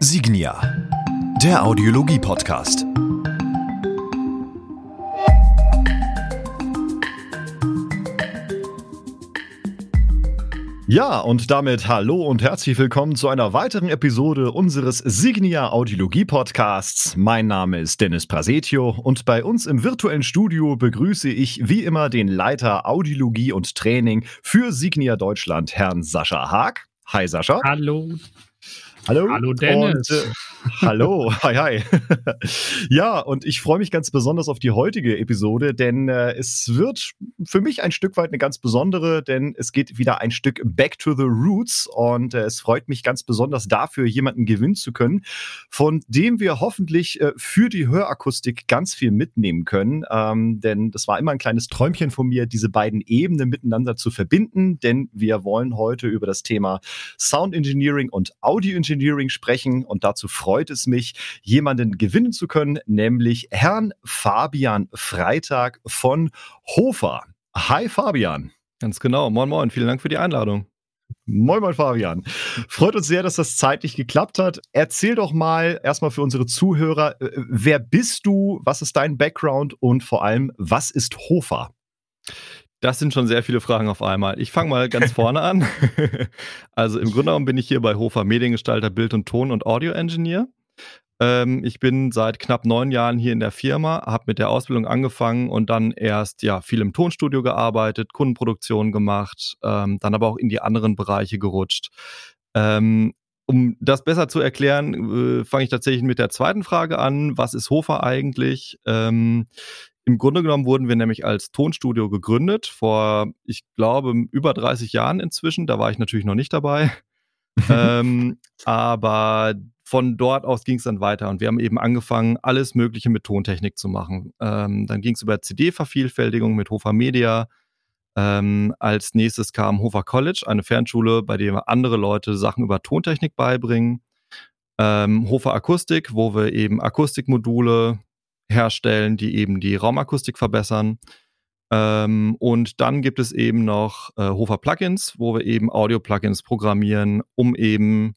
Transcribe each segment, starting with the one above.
Signia, der Audiologie-Podcast. Ja, und damit hallo und herzlich willkommen zu einer weiteren Episode unseres Signia Audiologie Podcasts. Mein Name ist Dennis Prasetio und bei uns im virtuellen Studio begrüße ich wie immer den Leiter Audiologie und Training für Signia Deutschland, Herrn Sascha Haag. Hi Sascha. Hallo. Hallo. Hallo Dennis. Und, äh, hallo, hi, hi. ja, und ich freue mich ganz besonders auf die heutige Episode, denn äh, es wird für mich ein Stück weit eine ganz besondere, denn es geht wieder ein Stück Back to the Roots und äh, es freut mich ganz besonders dafür, jemanden gewinnen zu können, von dem wir hoffentlich äh, für die Hörakustik ganz viel mitnehmen können, ähm, denn das war immer ein kleines Träumchen von mir, diese beiden Ebenen miteinander zu verbinden, denn wir wollen heute über das Thema Sound Engineering und Audio Engineering sprechen und dazu freut es mich, jemanden gewinnen zu können, nämlich Herrn Fabian Freitag von Hofer. Hi Fabian. Ganz genau. Moin, moin. Vielen Dank für die Einladung. Moin, moin, Fabian. Freut uns sehr, dass das zeitlich geklappt hat. Erzähl doch mal erstmal für unsere Zuhörer, äh, wer bist du, was ist dein Background und vor allem, was ist Hofer? Das sind schon sehr viele Fragen auf einmal. Ich fange mal ganz vorne an. also im Grunde genommen bin ich hier bei Hofer Mediengestalter, Bild und Ton und Audio Engineer. Ähm, ich bin seit knapp neun Jahren hier in der Firma, habe mit der Ausbildung angefangen und dann erst ja viel im Tonstudio gearbeitet, Kundenproduktion gemacht, ähm, dann aber auch in die anderen Bereiche gerutscht. Ähm, um das besser zu erklären, äh, fange ich tatsächlich mit der zweiten Frage an. Was ist Hofer eigentlich? Ähm, im Grunde genommen wurden wir nämlich als Tonstudio gegründet, vor, ich glaube, über 30 Jahren inzwischen. Da war ich natürlich noch nicht dabei. ähm, aber von dort aus ging es dann weiter und wir haben eben angefangen, alles Mögliche mit Tontechnik zu machen. Ähm, dann ging es über CD-Vervielfältigung mit Hofer Media. Ähm, als nächstes kam Hofer College, eine Fernschule, bei der wir andere Leute Sachen über Tontechnik beibringen. Ähm, Hofer Akustik, wo wir eben Akustikmodule herstellen, die eben die Raumakustik verbessern. Ähm, und dann gibt es eben noch äh, Hofer Plugins, wo wir eben Audio-Plugins programmieren, um eben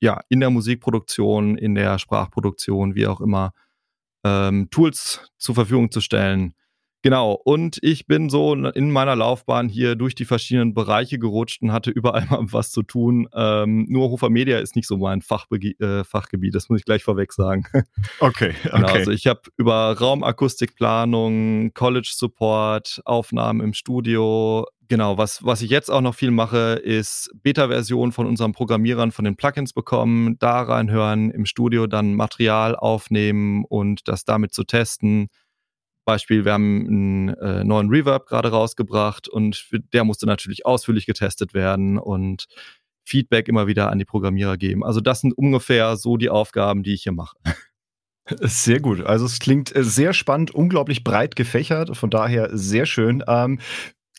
ja in der Musikproduktion, in der Sprachproduktion, wie auch immer, ähm, Tools zur Verfügung zu stellen, Genau, und ich bin so in meiner Laufbahn hier durch die verschiedenen Bereiche gerutscht und hatte überall mal was zu tun. Ähm, nur Hofer Media ist nicht so mein Fachbe äh, Fachgebiet, das muss ich gleich vorweg sagen. Okay, okay. Genau, also ich habe über Raumakustikplanung, College Support, Aufnahmen im Studio, Genau, was, was ich jetzt auch noch viel mache, ist Beta-Version von unseren Programmierern von den Plugins bekommen, da reinhören, im Studio dann Material aufnehmen und das damit zu testen Beispiel, wir haben einen äh, neuen Reverb gerade rausgebracht und der musste natürlich ausführlich getestet werden und Feedback immer wieder an die Programmierer geben. Also das sind ungefähr so die Aufgaben, die ich hier mache. Sehr gut. Also es klingt äh, sehr spannend, unglaublich breit gefächert, von daher sehr schön. Ähm,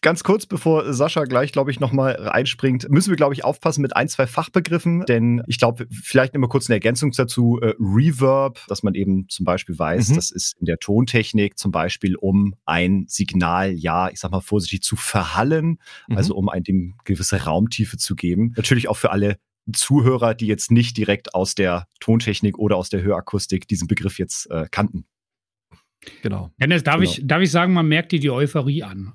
Ganz kurz, bevor Sascha gleich, glaube ich, nochmal reinspringt, müssen wir, glaube ich, aufpassen mit ein, zwei Fachbegriffen, denn ich glaube, vielleicht immer kurz eine Ergänzung dazu. Äh, Reverb, dass man eben zum Beispiel weiß, mhm. das ist in der Tontechnik zum Beispiel, um ein Signal, ja, ich sag mal vorsichtig, zu verhallen, mhm. also um ein, dem gewisse Raumtiefe zu geben. Natürlich auch für alle Zuhörer, die jetzt nicht direkt aus der Tontechnik oder aus der Hörakustik diesen Begriff jetzt äh, kannten. Genau. Dennis, darf, genau. Ich, darf ich sagen, man merkt dir die Euphorie an.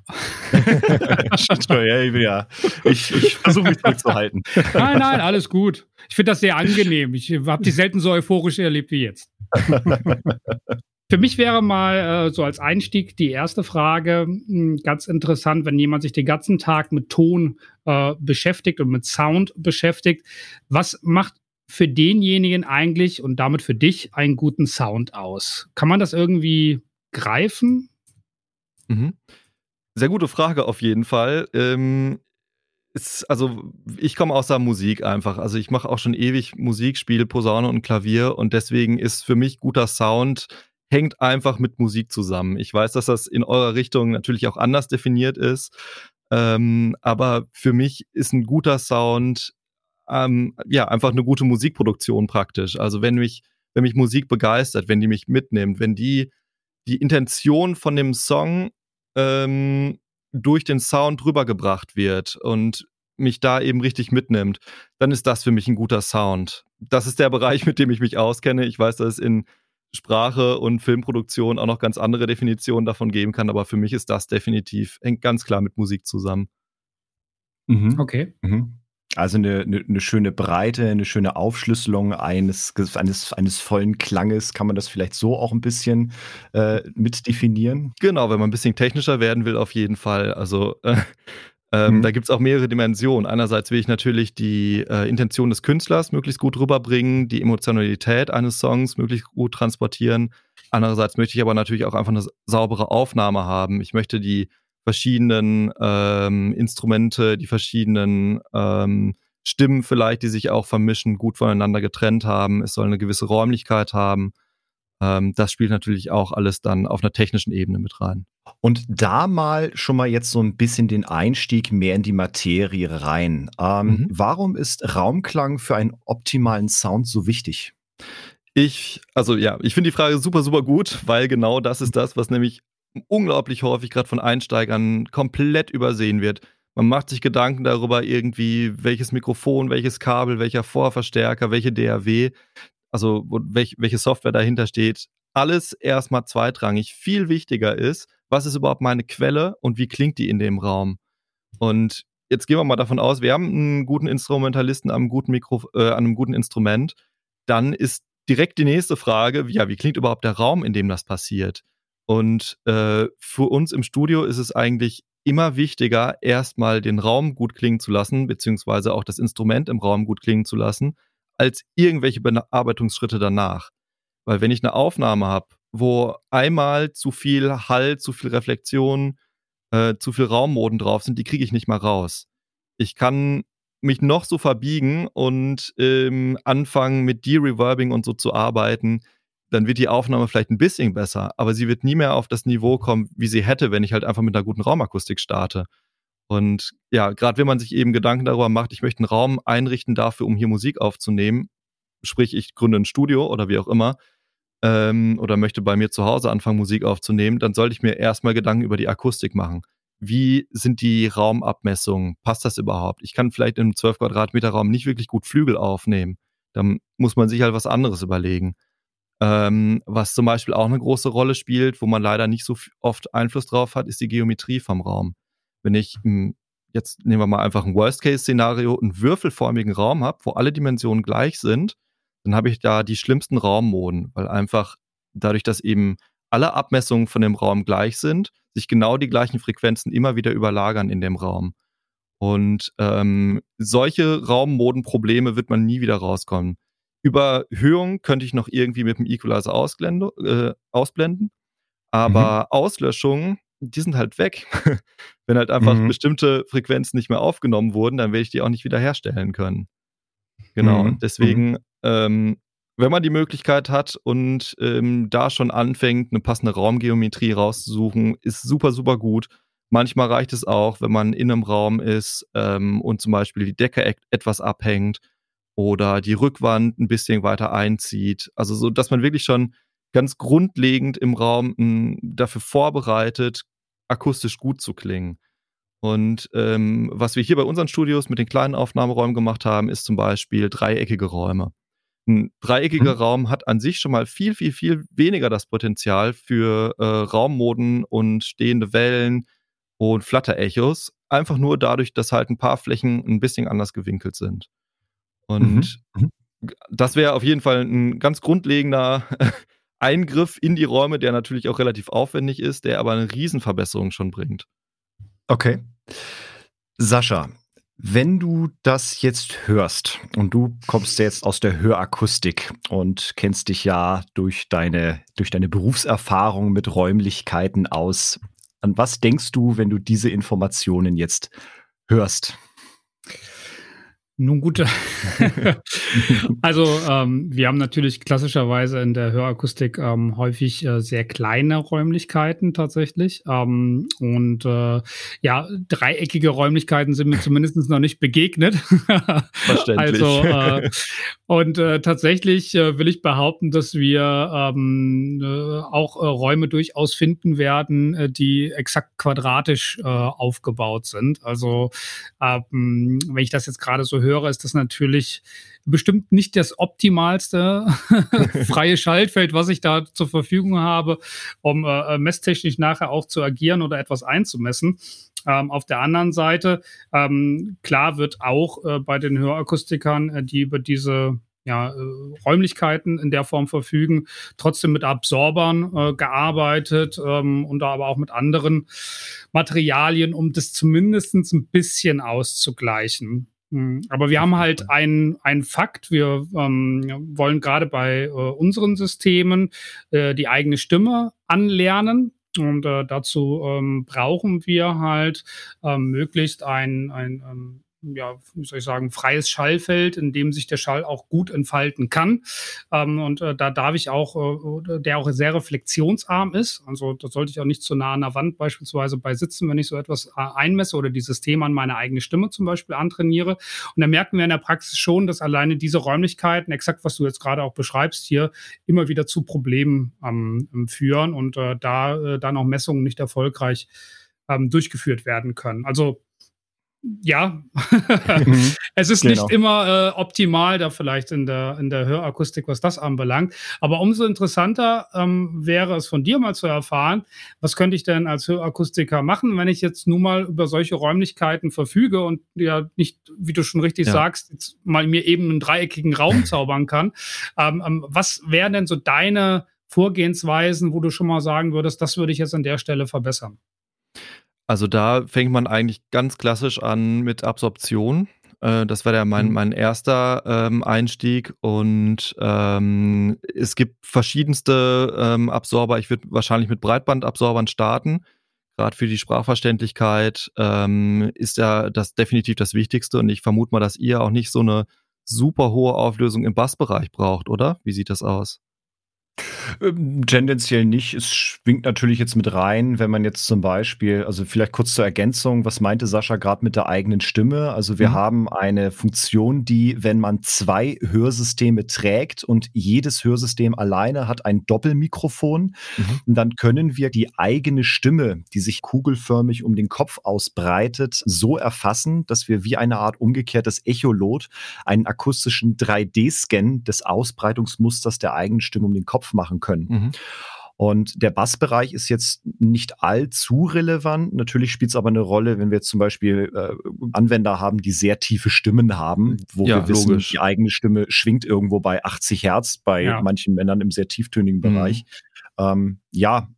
ja, ich, ja. ich, ich versuche mich zurückzuhalten. Nein, nein, alles gut. Ich finde das sehr angenehm. Ich habe dich selten so euphorisch erlebt wie jetzt. Für mich wäre mal äh, so als Einstieg die erste Frage mh, hm, ganz interessant, wenn jemand sich den ganzen Tag mit Ton äh, beschäftigt und mit Sound beschäftigt. Was macht für denjenigen eigentlich und damit für dich einen guten Sound aus? Kann man das irgendwie greifen? Mhm. Sehr gute Frage auf jeden Fall. Ähm, ist, also ich komme aus der Musik einfach. Also ich mache auch schon ewig Musik, spiele Posaune und Klavier und deswegen ist für mich guter Sound hängt einfach mit Musik zusammen. Ich weiß, dass das in eurer Richtung natürlich auch anders definiert ist. Ähm, aber für mich ist ein guter Sound ähm, ja, einfach eine gute Musikproduktion praktisch. Also wenn mich, wenn mich Musik begeistert, wenn die mich mitnimmt, wenn die, die Intention von dem Song ähm, durch den Sound rübergebracht wird und mich da eben richtig mitnimmt, dann ist das für mich ein guter Sound. Das ist der Bereich, mit dem ich mich auskenne. Ich weiß, dass es in Sprache und Filmproduktion auch noch ganz andere Definitionen davon geben kann, aber für mich ist das definitiv, hängt ganz klar mit Musik zusammen. Mhm. Okay. Mhm. Also eine, eine, eine, schöne Breite, eine schöne Aufschlüsselung eines, eines, eines vollen Klanges, kann man das vielleicht so auch ein bisschen äh, mit definieren? Genau, wenn man ein bisschen technischer werden will, auf jeden Fall. Also äh, ähm, mhm. Da gibt es auch mehrere Dimensionen. Einerseits will ich natürlich die äh, Intention des Künstlers möglichst gut rüberbringen, die Emotionalität eines Songs möglichst gut transportieren. Andererseits möchte ich aber natürlich auch einfach eine saubere Aufnahme haben. Ich möchte die verschiedenen ähm, Instrumente, die verschiedenen ähm, Stimmen vielleicht, die sich auch vermischen, gut voneinander getrennt haben. Es soll eine gewisse Räumlichkeit haben. Ähm, das spielt natürlich auch alles dann auf einer technischen Ebene mit rein. Und da mal schon mal jetzt so ein bisschen den Einstieg mehr in die Materie rein. Ähm, mhm. Warum ist Raumklang für einen optimalen Sound so wichtig? Ich, also ja, ich finde die Frage super, super gut, weil genau das ist das, was nämlich unglaublich häufig gerade von Einsteigern komplett übersehen wird. Man macht sich Gedanken darüber irgendwie, welches Mikrofon, welches Kabel, welcher Vorverstärker, welche DAW also welch, welche Software dahinter steht, alles erstmal zweitrangig. Viel wichtiger ist, was ist überhaupt meine Quelle und wie klingt die in dem Raum? Und jetzt gehen wir mal davon aus, wir haben einen guten Instrumentalisten am guten Mikro, äh, an einem guten Instrument. Dann ist direkt die nächste Frage, ja, wie klingt überhaupt der Raum, in dem das passiert? Und äh, für uns im Studio ist es eigentlich immer wichtiger, erstmal den Raum gut klingen zu lassen, beziehungsweise auch das Instrument im Raum gut klingen zu lassen, als irgendwelche Bearbeitungsschritte danach. Weil wenn ich eine Aufnahme habe, wo einmal zu viel Hall, zu viel Reflexion, äh, zu viel Raummoden drauf sind, die kriege ich nicht mal raus. Ich kann mich noch so verbiegen und ähm, anfangen mit De-Reverbing und so zu arbeiten, dann wird die Aufnahme vielleicht ein bisschen besser, aber sie wird nie mehr auf das Niveau kommen, wie sie hätte, wenn ich halt einfach mit einer guten Raumakustik starte. Und ja, gerade wenn man sich eben Gedanken darüber macht, ich möchte einen Raum einrichten dafür, um hier Musik aufzunehmen, sprich ich gründe ein Studio oder wie auch immer, ähm, oder möchte bei mir zu Hause anfangen, Musik aufzunehmen, dann sollte ich mir erstmal Gedanken über die Akustik machen. Wie sind die Raumabmessungen? Passt das überhaupt? Ich kann vielleicht im 12 Quadratmeter Raum nicht wirklich gut Flügel aufnehmen. Dann muss man sich halt was anderes überlegen. Ähm, was zum Beispiel auch eine große Rolle spielt, wo man leider nicht so oft Einfluss drauf hat, ist die Geometrie vom Raum wenn ich jetzt nehmen wir mal einfach ein Worst-Case-Szenario, einen würfelförmigen Raum habe, wo alle Dimensionen gleich sind, dann habe ich da die schlimmsten Raummoden, weil einfach dadurch, dass eben alle Abmessungen von dem Raum gleich sind, sich genau die gleichen Frequenzen immer wieder überlagern in dem Raum. Und ähm, solche Raummodenprobleme wird man nie wieder rauskommen. Überhöhung könnte ich noch irgendwie mit dem Equalizer äh, ausblenden, aber mhm. Auslöschung die sind halt weg. Wenn halt einfach mhm. bestimmte Frequenzen nicht mehr aufgenommen wurden, dann werde ich die auch nicht wieder herstellen können. Genau. Mhm. Deswegen, mhm. ähm, wenn man die Möglichkeit hat und ähm, da schon anfängt, eine passende Raumgeometrie rauszusuchen, ist super, super gut. Manchmal reicht es auch, wenn man in einem Raum ist ähm, und zum Beispiel die Decke et etwas abhängt oder die Rückwand ein bisschen weiter einzieht. Also so, dass man wirklich schon ganz grundlegend im Raum m, hm, dafür vorbereitet, akustisch gut zu klingen. Und ähm, was wir hier bei unseren Studios mit den kleinen Aufnahmeräumen gemacht haben, ist zum Beispiel dreieckige Räume. Ein dreieckiger mhm. Raum hat an sich schon mal viel, viel, viel weniger das Potenzial für äh, Raummoden und stehende Wellen und Flatterechos. Einfach nur dadurch, dass halt ein paar Flächen ein bisschen anders gewinkelt sind. Und mhm. mhm. das wäre auf jeden Fall ein ganz grundlegender Eingriff in die Räume, der natürlich auch relativ aufwendig ist, der aber eine Riesenverbesserung schon bringt. Okay. Sascha, wenn du das jetzt hörst und du kommst jetzt aus der Hörakustik und kennst dich ja durch deine, durch deine Berufserfahrung mit Räumlichkeiten aus, an was denkst du, wenn du diese Informationen jetzt hörst? Nun gut. also ähm, wir haben natürlich klassischerweise in der Hörakustik ähm, häufig äh, sehr kleine Räumlichkeiten tatsächlich. Ähm, und äh, ja, dreieckige Räumlichkeiten sind mir zumindest noch nicht begegnet. Verständlich. also äh, und äh, tatsächlich äh, will ich behaupten, dass wir ähm, äh, auch Räume durchaus finden werden, die exakt quadratisch aufgebaut sind. Also ähm, wenn ich das jetzt gerade so höre, ist das natürlich bestimmt nicht das optimalste freie Schaltfeld, was ich da zur Verfügung habe, um äh, äh, messtechnisch nachher auch zu agieren oder etwas einzumessen. Ähm, auf der anderen Seite, ähm, klar wird auch äh, bei den Hörakustikern, äh, die über diese ja, äh, Räumlichkeiten in der Form verfügen, trotzdem mit Absorbern äh, gearbeitet ähm, und aber auch mit anderen Materialien, um das zumindest ein bisschen auszugleichen. Hm, aber wir haben halt einen Fakt. Wir ähm, wollen gerade bei äh, unseren Systemen äh, die eigene Stimme anlernen. Und äh, dazu ähm, brauchen wir halt ähm, möglichst ein, ein ähm, ja, wie soll ich sagen, freies Schallfeld, in dem sich der Schall auch gut entfalten kann. Ähm, und äh, da darf ich auch, äh, der auch sehr reflexionsarm ist. Also da sollte ich auch nicht zu nah an der Wand beispielsweise bei sitzen, wenn ich so etwas äh, einmesse oder dieses Thema an meine eigene Stimme zum Beispiel antrainiere. Und da merken wir in der Praxis schon, dass alleine diese Räumlichkeiten, exakt was du jetzt gerade auch beschreibst hier, immer wieder zu Problemen ähm, führen und äh, da äh, dann auch Messungen nicht erfolgreich ähm, durchgeführt werden können. Also ja, mhm. es ist genau. nicht immer äh, optimal da vielleicht in der, in der Hörakustik, was das anbelangt. Aber umso interessanter ähm, wäre es von dir mal zu erfahren, was könnte ich denn als Hörakustiker machen, wenn ich jetzt nun mal über solche Räumlichkeiten verfüge und ja nicht, wie du schon richtig ja. sagst, jetzt mal mir eben einen dreieckigen Raum zaubern kann. Ähm, ähm, was wären denn so deine Vorgehensweisen, wo du schon mal sagen würdest, das würde ich jetzt an der Stelle verbessern? Also da fängt man eigentlich ganz klassisch an mit Absorption. Äh, das war ja mein, mhm. mein erster ähm, Einstieg und ähm, es gibt verschiedenste ähm, Absorber. Ich würde wahrscheinlich mit Breitbandabsorbern starten. Gerade für die Sprachverständlichkeit ähm, ist ja das definitiv das Wichtigste und ich vermute mal, dass ihr auch nicht so eine super hohe Auflösung im Bassbereich braucht, oder? Wie sieht das aus? Ähm, tendenziell nicht. Es schwingt natürlich jetzt mit rein, wenn man jetzt zum Beispiel, also vielleicht kurz zur Ergänzung, was meinte Sascha gerade mit der eigenen Stimme? Also wir mhm. haben eine Funktion, die, wenn man zwei Hörsysteme trägt und jedes Hörsystem alleine hat ein Doppelmikrofon, mhm. dann können wir die eigene Stimme, die sich kugelförmig um den Kopf ausbreitet, so erfassen, dass wir wie eine Art umgekehrtes Echolot einen akustischen 3D-Scan des Ausbreitungsmusters der eigenen Stimme um den Kopf machen können. Mhm. Und der Bassbereich ist jetzt nicht allzu relevant. Natürlich spielt es aber eine Rolle, wenn wir jetzt zum Beispiel äh, Anwender haben, die sehr tiefe Stimmen haben, wo ja, wir wissen, logisch. die eigene Stimme schwingt irgendwo bei 80 Hertz, bei ja. manchen Männern im sehr tieftönigen mhm. Bereich. Ähm, ja.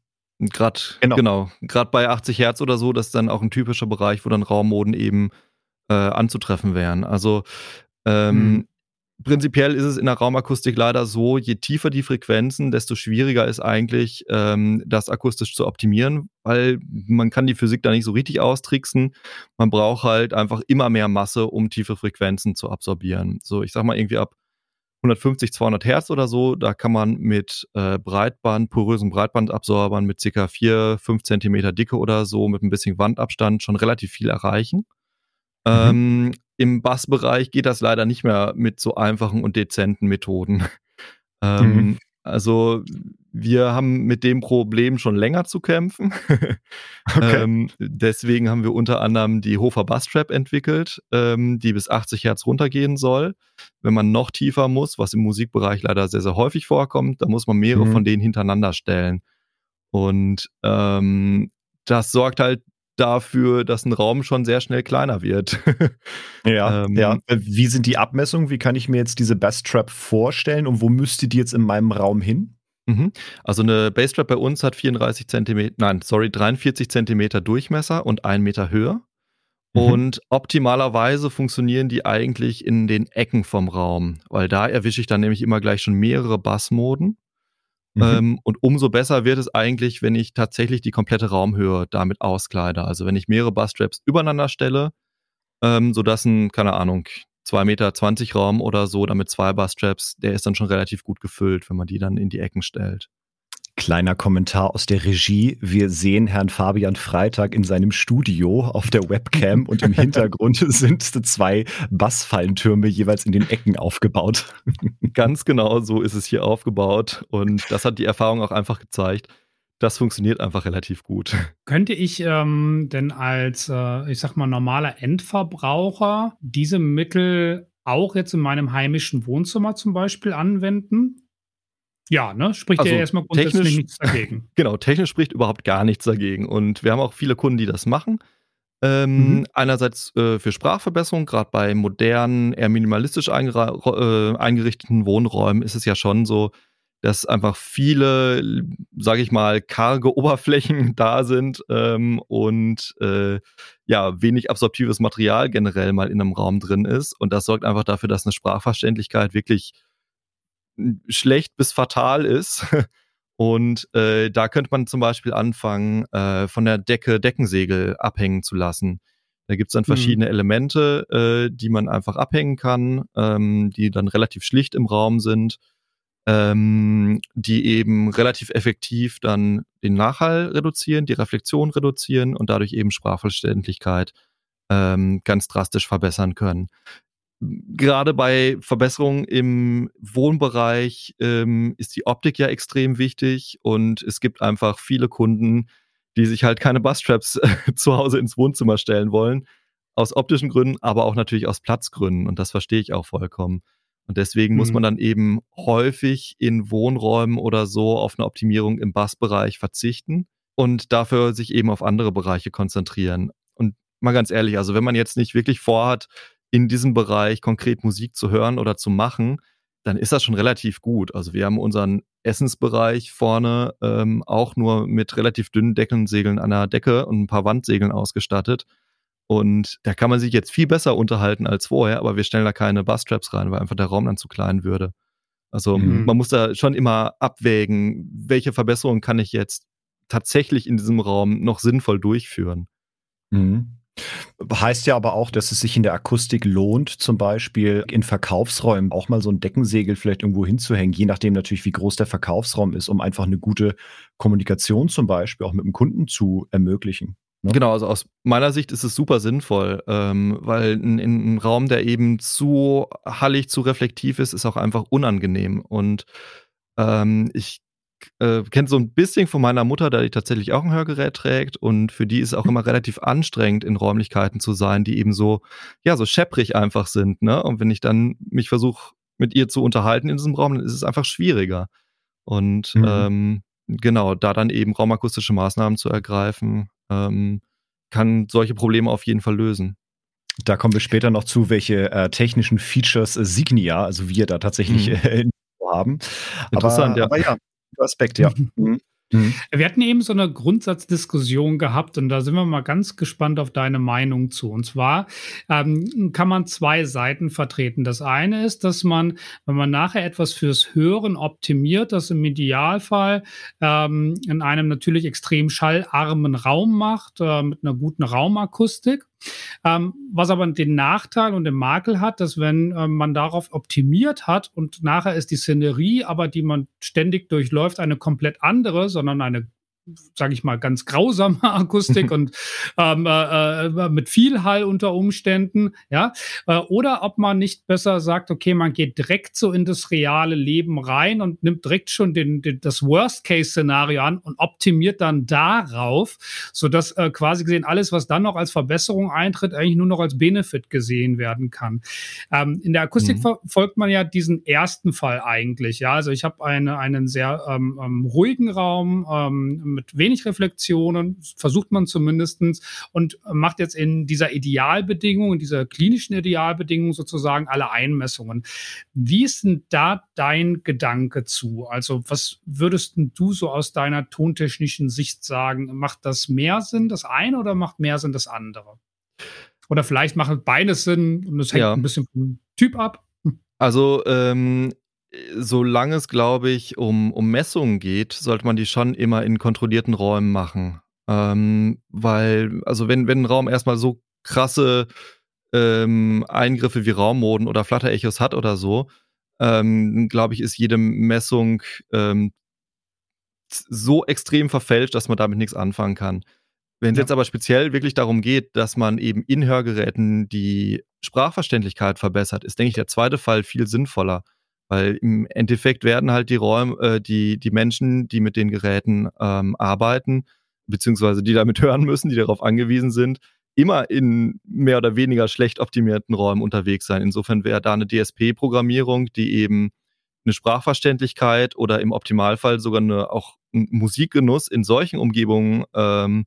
Gerade genau, genau. gerade bei 80 Hertz oder so, das ist dann auch ein typischer Bereich, wo dann Raummoden eben äh, anzutreffen wären. Also ähm, mhm prinzipiell ist es in der Raumakustik leider so, je tiefer die Frequenzen, desto schwieriger ist eigentlich, ähm, das akustisch zu optimieren, weil man kann die Physik da nicht so richtig austricksen. Man braucht halt einfach immer mehr Masse, um tiefe Frequenzen zu absorbieren. So, ich sag mal irgendwie ab 150, 200 Hertz oder so, da kann man mit äh, Breitband, porösen Breitbandabsorbern mit ca. 4, 5 Zentimeter Dicke oder so, mit ein bisschen Wandabstand schon relativ viel erreichen. Mhm. Ähm, Im Bassbereich geht das leider nicht mehr mit so einfachen und dezenten Methoden. Ähm, mhm. Also wir haben mit dem Problem schon länger zu kämpfen. okay. ähm, deswegen haben wir unter anderem die Hofer Bass Trap entwickelt, ähm, die bis 80 Hertz runtergehen soll. Wenn man noch tiefer muss, was im Musikbereich leider sehr, sehr häufig vorkommt, da muss man mehrere mhm. von denen hintereinander stellen. Und ähm, das sorgt halt dafür, dass ein Raum schon sehr schnell kleiner wird. ja, ähm, ja. Wie sind die Abmessungen? Wie kann ich mir jetzt diese Basstrap vorstellen und wo müsste die jetzt in meinem Raum hin? Mhm. Also eine Basstrap bei uns hat 34 Zentimeter, nein, sorry, 43 Zentimeter Durchmesser und einen Meter Höhe. Mhm. Und optimalerweise funktionieren die eigentlich in den Ecken vom Raum, weil da erwische ich dann nämlich immer gleich schon mehrere Bassmoden. Mhm. Ähm, und umso besser wird es eigentlich, wenn ich tatsächlich die komplette Raumhöhe damit auskleide. Also wenn ich mehrere Busstraps übereinander stelle, ähm, sodass ein, keine Ahnung, 2,20 Meter Raum oder so, damit zwei Busstraps, der ist dann schon relativ gut gefüllt, wenn man die dann in die Ecken stellt. Kleiner Kommentar aus der Regie. Wir sehen Herrn Fabian Freitag in seinem Studio auf der Webcam und im Hintergrund sind zwei Bassfallentürme jeweils in den Ecken aufgebaut. Ganz genau so ist es hier aufgebaut und das hat die Erfahrung auch einfach gezeigt. Das funktioniert einfach relativ gut. Könnte ich ähm, denn als, äh, ich sag mal, normaler Endverbraucher diese Mittel auch jetzt in meinem heimischen Wohnzimmer zum Beispiel anwenden? Ja, ne? Spricht also ja erstmal grundsätzlich nichts dagegen. Genau, technisch spricht überhaupt gar nichts dagegen. Und wir haben auch viele Kunden, die das machen. Ähm, mhm. Einerseits äh, für Sprachverbesserung, gerade bei modernen, eher minimalistisch äh, eingerichteten Wohnräumen ist es ja schon so, dass einfach viele, sage ich mal, karge Oberflächen da sind ähm, und äh, ja, wenig absorptives Material generell mal in einem Raum drin ist. Und das sorgt einfach dafür, dass eine Sprachverständlichkeit wirklich schlecht bis fatal ist. Und äh, da könnte man zum Beispiel anfangen, äh, von der Decke Deckensegel abhängen zu lassen. Da gibt's dann mhm. verschiedene mhm. Elemente, äh, die man einfach abhängen kann, ähm, die dann relativ schlicht im Raum sind, ähm, die eben relativ effektiv dann den Nachhall reduzieren, die Reflexion reduzieren und dadurch eben Sprachverständlichkeit ähm, ganz drastisch verbessern können gerade bei Verbesserungen im Wohnbereich ähm, ist die Optik ja extrem wichtig und es gibt einfach viele Kunden, die sich halt keine Busstraps äh, zu Hause ins Wohnzimmer stellen wollen. Aus optischen Gründen, aber auch natürlich aus Platzgründen. Und das verstehe ich auch vollkommen. Und deswegen mhm. muss man dann eben häufig in Wohnräumen oder so auf eine Optimierung im Bassbereich verzichten und dafür sich eben auf andere Bereiche konzentrieren. Und mal ganz ehrlich, also wenn man jetzt nicht wirklich vorhat, in diesem Bereich konkret Musik zu hören oder zu machen, dann ist das schon relativ gut. Also wir haben unseren Essensbereich vorne ähm, auch nur mit relativ dünnen Deckensegeln an der Decke und ein paar Wandsegeln ausgestattet. Und da kann man sich jetzt viel besser unterhalten als vorher, aber wir stellen da keine Busstraps rein, weil einfach der Raum dann zu klein würde. Also mhm. man muss da schon immer abwägen, welche Verbesserungen kann ich jetzt tatsächlich in diesem Raum noch sinnvoll durchführen. Mhm. Heißt ja aber auch, dass es sich in der Akustik lohnt, zum Beispiel in Verkaufsräumen auch mal so ein Deckensegel vielleicht irgendwo hinzuhängen, je nachdem natürlich, wie groß der Verkaufsraum ist, um einfach eine gute Kommunikation zum Beispiel auch mit dem Kunden zu ermöglichen. Ne? Genau, also aus meiner Sicht ist es super sinnvoll, ähm, weil ein, ein Raum, der eben zu hallig, zu reflektiv ist, ist auch einfach unangenehm. Und ähm, ich äh, kenne so ein bisschen von meiner Mutter, da die tatsächlich auch ein Hörgerät trägt und für die ist es auch immer relativ anstrengend, in Räumlichkeiten zu sein, die eben so, ja, so schepprig einfach sind, ne? Und wenn ich dann mich versuche, mit ihr zu unterhalten in diesem Raum, dann ist es einfach schwieriger. Und mhm. ähm, genau, da dann eben raumakustische Maßnahmen zu ergreifen, ähm, kann solche Probleme auf jeden Fall lösen. Da kommen wir später noch zu, welche äh, technischen Features äh, Signia, also wir da tatsächlich mhm. äh, haben. Interessant, aber, ja. Aber ja, Aspekt, ja. Mhm. Mhm. Wir hatten eben so eine Grundsatzdiskussion gehabt und da sind wir mal ganz gespannt auf deine Meinung zu. Und zwar ähm, kann man zwei Seiten vertreten. Das eine ist, dass man, wenn man nachher etwas fürs Hören optimiert, das im Idealfall ähm, in einem natürlich extrem schallarmen Raum macht, äh, mit einer guten Raumakustik. Ähm, was aber den Nachteil und den Makel hat, dass wenn ähm, man darauf optimiert hat und nachher ist die Szenerie, aber die man ständig durchläuft, eine komplett andere, sondern eine sage ich mal, ganz grausame Akustik und ähm, äh, äh, mit viel Hall unter Umständen, ja, äh, oder ob man nicht besser sagt, okay, man geht direkt so in das reale Leben rein und nimmt direkt schon den, den das Worst-Case-Szenario an und optimiert dann darauf, so dass äh, quasi gesehen alles, was dann noch als Verbesserung eintritt, eigentlich nur noch als Benefit gesehen werden kann. Ähm, in der Akustik mhm. folgt man ja diesen ersten Fall eigentlich, ja, also ich habe eine, einen sehr ähm, ähm ruhigen Raum ähm, mit wenig Reflexionen, versucht man zumindestens und macht jetzt in dieser Idealbedingung, in dieser klinischen Idealbedingung sozusagen alle Einmessungen. Wie ist denn da dein Gedanke zu? Also was würdest du so aus deiner tontechnischen Sicht sagen? Macht das mehr Sinn, das eine, oder macht mehr Sinn, das andere? Oder vielleicht macht beides Sinn und es hängt ja. ein bisschen vom Typ ab. Also ähm, solange es, glaube ich, um, um Messungen geht, sollte man die schon immer in kontrollierten Räumen machen. Ähm, weil, also wenn, wenn ein Raum erstmal so krasse ähm, Eingriffe wie Raummoden oder Flutter-Echos hat oder so, ähm, glaube ich, ist jede Messung ähm, so extrem verfälscht, dass man damit nichts anfangen kann. Wenn es ja. jetzt aber speziell wirklich darum geht, dass man eben in Hörgeräten die Sprachverständlichkeit verbessert, ist, denke ich, der zweite Fall viel sinnvoller. Weil im Endeffekt werden halt die Räume, äh, die, die Menschen, die mit den Geräten ähm, arbeiten, beziehungsweise die damit hören müssen, die darauf angewiesen sind, immer in mehr oder weniger schlecht optimierten Räumen unterwegs sein. Insofern wäre da eine DSP-Programmierung, die eben eine Sprachverständlichkeit oder im Optimalfall sogar eine, auch einen Musikgenuss in solchen Umgebungen ähm,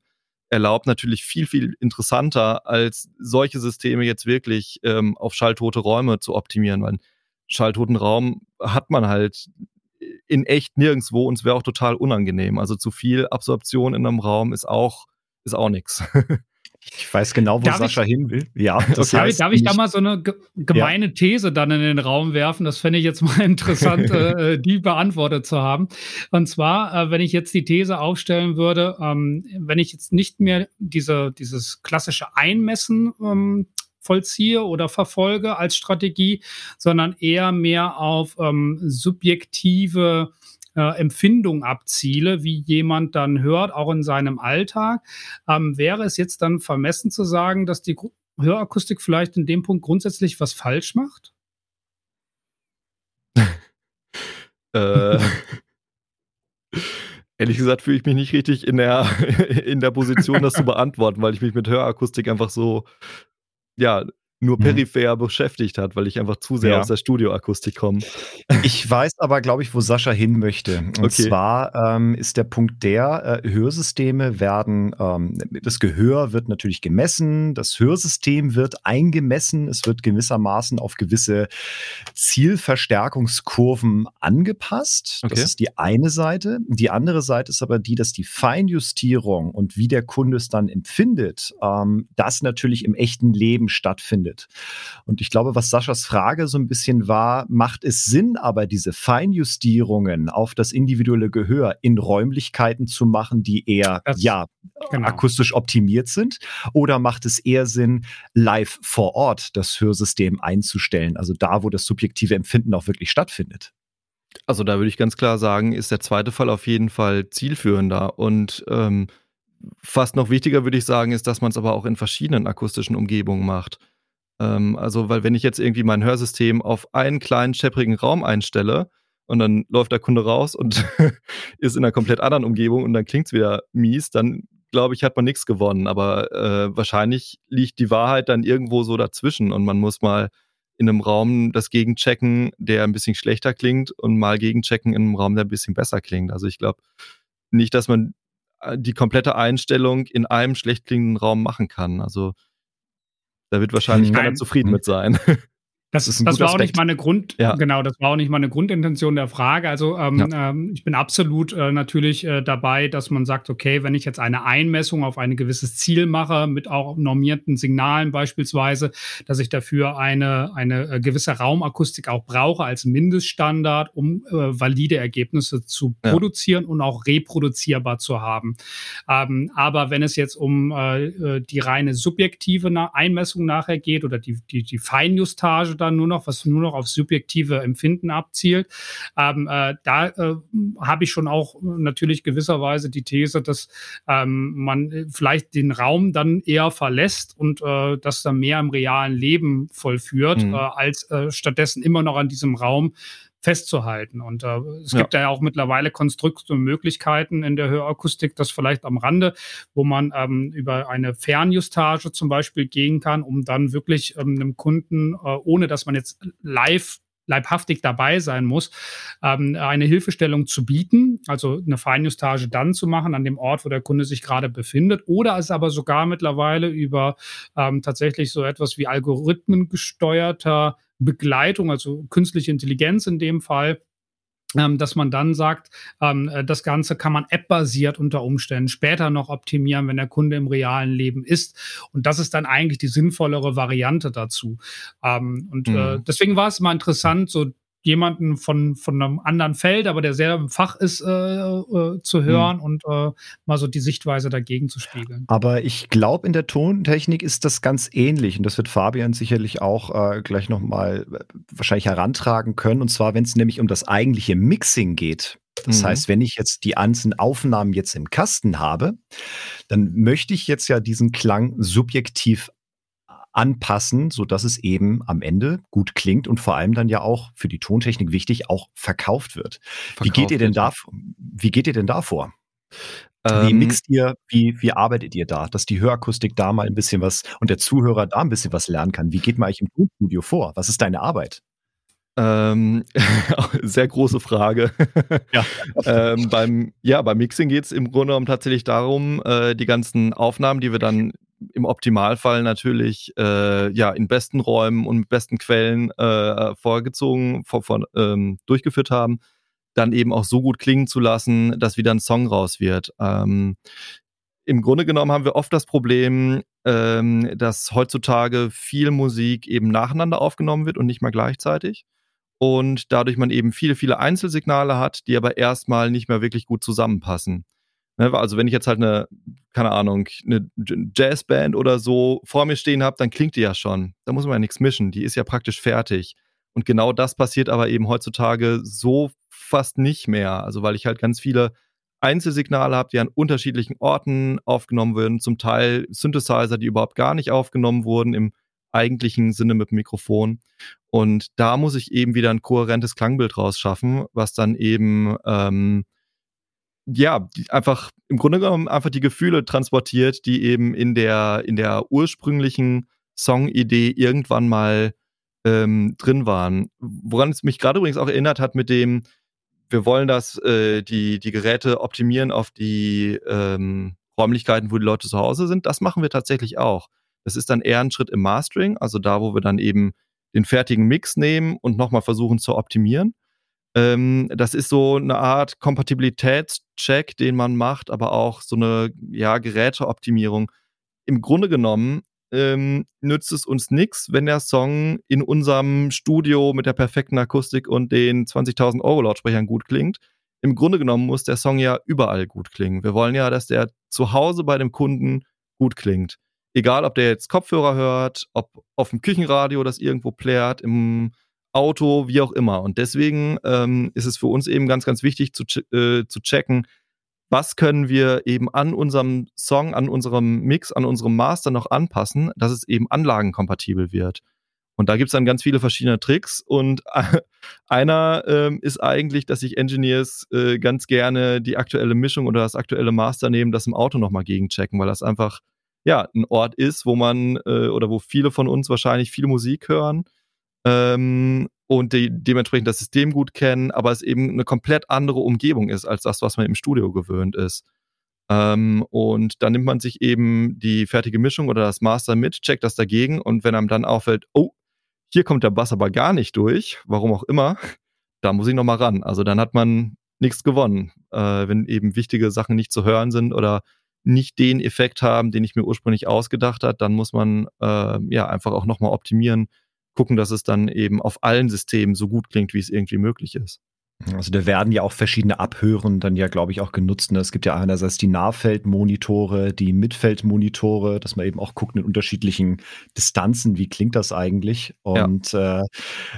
erlaubt, natürlich viel, viel interessanter, als solche Systeme jetzt wirklich ähm, auf schalltote Räume zu optimieren, weil schalltoten Raum hat man halt in echt nirgendwo und es wäre auch total unangenehm. Also zu viel Absorption in einem Raum ist auch, ist auch nichts. Ich weiß genau, wo darf Sascha ich, hin will. Ja, das okay. heißt darf ich da mal so eine gemeine ja. These dann in den Raum werfen? Das fände ich jetzt mal interessant, äh, die beantwortet zu haben. Und zwar, äh, wenn ich jetzt die These aufstellen würde, ähm, wenn ich jetzt nicht mehr diese, dieses klassische Einmessen ähm, vollziehe oder verfolge als Strategie, sondern eher mehr auf ähm, subjektive äh, Empfindung abziele, wie jemand dann hört, auch in seinem Alltag, ähm, wäre es jetzt dann vermessen zu sagen, dass die Hörakustik vielleicht in dem Punkt grundsätzlich was falsch macht? äh, ehrlich gesagt fühle ich mich nicht richtig in der, in der Position, das zu beantworten, weil ich mich mit Hörakustik einfach so, ja, nur mhm. peripher mhm. beschäftigt hat, weil ich einfach zu sehr ja. aus der Studioakustik komme. Ich weiß aber, glaube ich, wo Sascha hin möchte. Und okay. zwar ähm, ist der Punkt der, äh, Hörsysteme werden, ähm, das Gehör wird natürlich gemessen, das Hörsystem wird eingemessen, es wird gewissermaßen auf gewisse Zielverstärkungskurven angepasst. Okay. Das ist die eine Seite. Die andere Seite ist aber die, dass die Feinjustierung und wie der Kunde es dann empfindet, ähm, das natürlich im echten Leben stattfindet findet. Und ich glaube, was Saschas Frage so ein bisschen war, macht es Sinn, aber diese Feinjustierungen auf das individuelle Gehör in Räumlichkeiten zu machen, die eher, das, ja, genau. akustisch optimiert sind? Oder macht es eher Sinn, live vor Ort das Hörsystem einzustellen, also da, wo das subjektive Empfinden auch wirklich stattfindet? Also da würde ich ganz klar sagen, ist der zweite Fall auf jeden Fall zielführender und ähm, fast noch wichtiger würde ich sagen, ist, dass man es aber auch in verschiedenen akustischen Umgebungen macht. Ähm, also, weil wenn ich jetzt irgendwie mein Hörsystem auf einen kleinen, schepprigen Raum einstelle und dann läuft der Kunde raus und ist in einer komplett anderen Umgebung und dann klingt es wieder mies, dann glaube ich, hat man nichts gewonnen. Aber äh, wahrscheinlich liegt die Wahrheit dann irgendwo so dazwischen und man muss mal in einem Raum das gegenchecken, der ein bisschen schlechter klingt und mal gegenchecken in einem Raum, der ein bisschen besser klingt. Also ich glaube nicht, dass man äh, die komplette Einstellung in einem schlecht klingenden Raum machen kann. Also da wird wahrscheinlich keiner zufrieden mit sein. Das, das, das war Aspekt. auch nicht meine Grund, ja. genau, das war auch nicht meine Grundintention der Frage. Also ähm, ja. ähm, ich bin absolut äh, natürlich äh, dabei, dass man sagt, okay, wenn ich jetzt eine Einmessung auf ein gewisses Ziel mache, mit auch normierten Signalen beispielsweise, dass ich dafür eine, eine äh, gewisse Raumakustik auch brauche als Mindeststandard, um äh, valide Ergebnisse zu ja. produzieren und auch reproduzierbar zu haben. Ähm, aber wenn es jetzt um äh, äh, die reine subjektive Einmessung nachher geht oder die, die, die Feinjustage dann nur noch, was nur noch auf subjektive Empfinden abzielt. Ähm, äh, da äh, habe ich schon auch natürlich gewisserweise die These, dass ähm, man vielleicht den Raum dann eher verlässt und äh, das dann mehr im realen Leben vollführt, mhm. äh, als äh, stattdessen immer noch an diesem Raum festzuhalten. Und äh, es ja. gibt ja auch mittlerweile Konstrukte und Möglichkeiten in der Hörakustik, das vielleicht am Rande, wo man ähm, über eine Fernjustage zum Beispiel gehen kann, um dann wirklich ähm, einem Kunden, äh, ohne dass man jetzt live leibhaftig dabei sein muss, ähm, eine Hilfestellung zu bieten, also eine Feinjustage dann zu machen an dem Ort, wo der Kunde sich gerade befindet, oder es aber sogar mittlerweile über ähm, tatsächlich so etwas wie algorithmengesteuerter Begleitung, also künstliche Intelligenz in dem Fall, dass man dann sagt, ähm, äh, das Ganze kann man app-basiert unter Umständen später noch optimieren, wenn der Kunde im realen Leben ist. Und das ist dann eigentlich die sinnvollere Variante dazu. Ähm, und äh, mhm. äh, deswegen war es mal interessant, so jemanden von, von einem anderen Feld, aber der sehr im Fach ist, äh, äh, zu hm. hören mhm. und äh, mal so die Sichtweise dagegen zu spiegeln. Aber ich glaube, in der Tontechnik ist das ganz ähnlich und das wird Fabian sicherlich auch äh, gleich nochmal äh, wahrscheinlich herantragen können. Und zwar, wenn es nämlich um das eigentliche Mixing geht. Das mhm. heißt, wenn ich jetzt die einzelnen Aufnahmen jetzt im Kasten habe, dann möchte ich jetzt ja diesen Klang subjektiv anpassen, so dass es eben am Ende gut klingt und vor allem dann ja auch für die Tontechnik wichtig auch verkauft wird. Verkauft wie geht ihr denn da? Wie geht ihr denn da vor? Wie ähm, mixt ihr, wie, wie arbeitet ihr da, dass die Hörakustik da mal ein bisschen was und der Zuhörer da ein bisschen was lernen kann? Wie geht man eigentlich im Tonstudio vor? Was ist deine Arbeit? Ähm, sehr große Frage. Ja. ähm, beim, ja, beim Mixing geht es im Grunde genommen tatsächlich darum, äh, die ganzen Aufnahmen, die wir dann im Optimalfall natürlich äh, ja in besten Räumen und besten Quellen äh, vorgezogen, vor, vor, ähm, durchgeführt haben, dann eben auch so gut klingen zu lassen, dass wieder ein Song raus wird. Ähm, Im Grunde genommen haben wir oft das Problem, ähm, dass heutzutage viel Musik eben nacheinander aufgenommen wird und nicht mal gleichzeitig und dadurch man eben viele, viele Einzelsignale hat, die aber erstmal nicht mehr wirklich gut zusammenpassen. Ne, also wenn ich jetzt halt eine, keine Ahnung, eine Jazzband oder so vor mir stehen habe, dann klingt die ja schon. Da muss man ja nichts mischen, die ist ja praktisch fertig. Und genau das passiert aber eben heutzutage so fast nicht mehr. Also weil ich halt ganz viele Einzelsignale habe, die an unterschiedlichen Orten aufgenommen werden, zum Teil Synthesizer, die überhaupt gar nicht aufgenommen wurden im eigentlichen Sinne mit dem Mikrofon. Und da muss ich eben wieder ein kohärentes Klangbild rausschaffen, was dann eben ähm, ja einfach im Grunde genommen einfach die Gefühle transportiert, die eben in der in der ursprünglichen Songidee irgendwann mal ähm, drin waren. Woran es mich gerade übrigens auch erinnert hat mit dem, wir wollen das äh, die die Geräte optimieren auf die ähm, Räumlichkeiten, wo die Leute zu Hause sind. Das machen wir tatsächlich auch. Das ist dann eher ein Schritt im Mastering, also da, wo wir dann eben den fertigen Mix nehmen und nochmal versuchen zu optimieren. Ähm, das ist so eine Art Kompatibilitätscheck, den man macht, aber auch so eine ja, Geräteoptimierung. Im Grunde genommen ähm, nützt es uns nichts, wenn der Song in unserem Studio mit der perfekten Akustik und den 20.000 Euro Lautsprechern gut klingt. Im Grunde genommen muss der Song ja überall gut klingen. Wir wollen ja, dass der zu Hause bei dem Kunden gut klingt. Egal, ob der jetzt Kopfhörer hört, ob auf dem Küchenradio das irgendwo plärt, im Auto, wie auch immer. Und deswegen ähm, ist es für uns eben ganz, ganz wichtig zu, äh, zu checken, was können wir eben an unserem Song, an unserem Mix, an unserem Master noch anpassen, dass es eben anlagenkompatibel wird. Und da gibt es dann ganz viele verschiedene Tricks. Und einer ähm, ist eigentlich, dass sich Engineers äh, ganz gerne die aktuelle Mischung oder das aktuelle Master nehmen, das im Auto nochmal gegenchecken, weil das einfach ja, ein Ort ist, wo man äh, oder wo viele von uns wahrscheinlich viel Musik hören ähm, und die, dementsprechend das System gut kennen, aber es eben eine komplett andere Umgebung ist als das, was man im Studio gewöhnt ist. Ähm, und dann nimmt man sich eben die fertige Mischung oder das Master mit, checkt das dagegen und wenn einem dann auffällt, oh, hier kommt der Bass aber gar nicht durch, warum auch immer, da muss ich nochmal ran. Also dann hat man nichts gewonnen, äh, wenn eben wichtige Sachen nicht zu hören sind oder nicht den Effekt haben, den ich mir ursprünglich ausgedacht habe, dann muss man äh, ja einfach auch nochmal optimieren, gucken, dass es dann eben auf allen Systemen so gut klingt, wie es irgendwie möglich ist. Also da werden ja auch verschiedene Abhören dann ja, glaube ich, auch genutzt. Ne? Es gibt ja einerseits die Nahfeldmonitore, die Mitfeldmonitore, dass man eben auch guckt in unterschiedlichen Distanzen, wie klingt das eigentlich. Und ja. äh,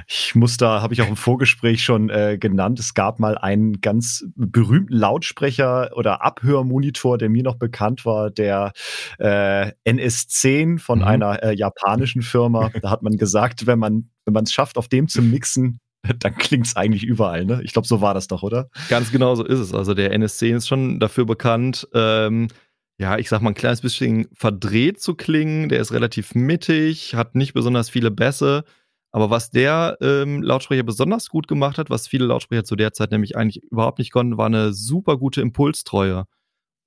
ich muss da, habe ich auch im Vorgespräch schon äh, genannt, es gab mal einen ganz berühmten Lautsprecher oder Abhörmonitor, der mir noch bekannt war, der äh, NS10 von mhm. einer äh, japanischen Firma. Da hat man gesagt, wenn man wenn man es schafft, auf dem zu mixen, dann klingt es eigentlich überall, ne? Ich glaube, so war das doch, oder? Ganz genau so ist es. Also der NSC ist schon dafür bekannt, ähm, ja, ich sag mal, ein kleines bisschen verdreht zu klingen. Der ist relativ mittig, hat nicht besonders viele Bässe. Aber was der ähm, Lautsprecher besonders gut gemacht hat, was viele Lautsprecher zu der Zeit nämlich eigentlich überhaupt nicht konnten, war eine super gute Impulstreue.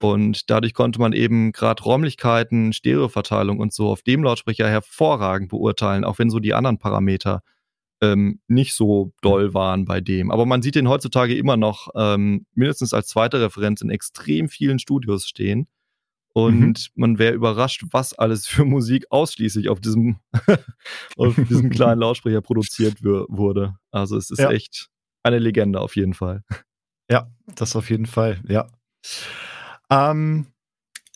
Und dadurch konnte man eben gerade Räumlichkeiten, Stereoverteilung und so auf dem Lautsprecher hervorragend beurteilen, auch wenn so die anderen Parameter ähm, nicht so doll waren bei dem. Aber man sieht den heutzutage immer noch ähm, mindestens als zweite Referenz in extrem vielen Studios stehen. Und mhm. man wäre überrascht, was alles für Musik ausschließlich auf diesem, auf diesem kleinen Lautsprecher produziert wurde. Also es ist ja. echt eine Legende auf jeden Fall. Ja, das auf jeden Fall, ja. Ähm,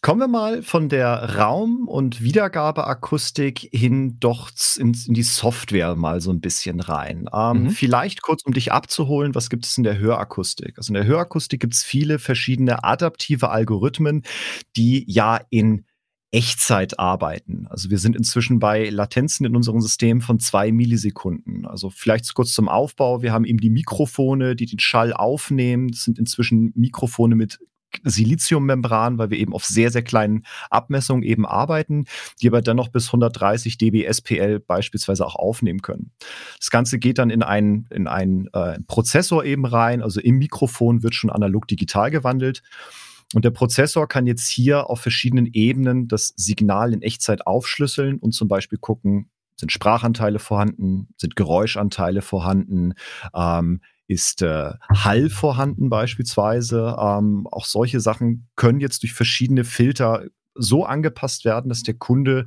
Kommen wir mal von der Raum- und Wiedergabeakustik hin doch in, in, die Software mal so ein bisschen rein. Ähm, mhm. Vielleicht kurz, um dich abzuholen, was gibt es in der Hörakustik? Also in der Hörakustik gibt es viele verschiedene adaptive Algorithmen, die ja in Echtzeit arbeiten. Also wir sind inzwischen bei Latenzen in unserem System von zwei Millisekunden. Also vielleicht kurz zum Aufbau. Wir haben eben die Mikrofone, die den Schall aufnehmen. Das sind inzwischen Mikrofone mit Siliziummembran, weil wir eben auf sehr, sehr kleinen Abmessungen eben arbeiten, die aber dann noch bis 130 dB SPL beispielsweise auch aufnehmen können. Das Ganze geht dann in einen, in einen äh, Prozessor eben rein, also im Mikrofon wird schon analog digital gewandelt. Und der Prozessor kann jetzt hier auf verschiedenen Ebenen das Signal in Echtzeit aufschlüsseln und zum Beispiel gucken, sind Sprachanteile vorhanden, sind Geräuschanteile vorhanden, ähm, ist äh, Hall vorhanden beispielsweise. Ähm, auch solche Sachen können jetzt durch verschiedene Filter so angepasst werden, dass der Kunde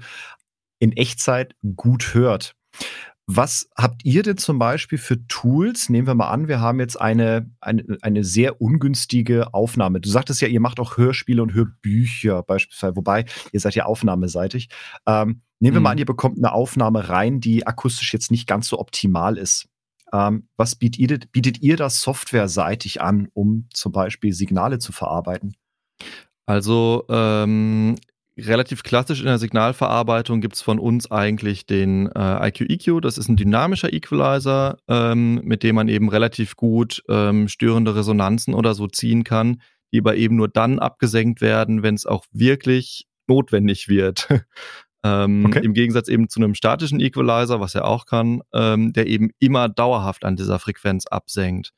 in Echtzeit gut hört. Was habt ihr denn zum Beispiel für Tools? Nehmen wir mal an, wir haben jetzt eine, eine, eine sehr ungünstige Aufnahme. Du sagtest ja, ihr macht auch Hörspiele und Hörbücher beispielsweise, wobei ihr seid ja aufnahmeseitig. Ähm, nehmen wir mhm. mal an, ihr bekommt eine Aufnahme rein, die akustisch jetzt nicht ganz so optimal ist. Ähm, was bietet, bietet ihr das softwareseitig an, um zum Beispiel Signale zu verarbeiten? Also ähm, relativ klassisch in der Signalverarbeitung gibt es von uns eigentlich den äh, IQ-EQ. Das ist ein dynamischer Equalizer, ähm, mit dem man eben relativ gut ähm, störende Resonanzen oder so ziehen kann, die aber eben nur dann abgesenkt werden, wenn es auch wirklich notwendig wird. Ähm, okay. Im Gegensatz eben zu einem statischen Equalizer, was er auch kann, ähm, der eben immer dauerhaft an dieser Frequenz absenkt.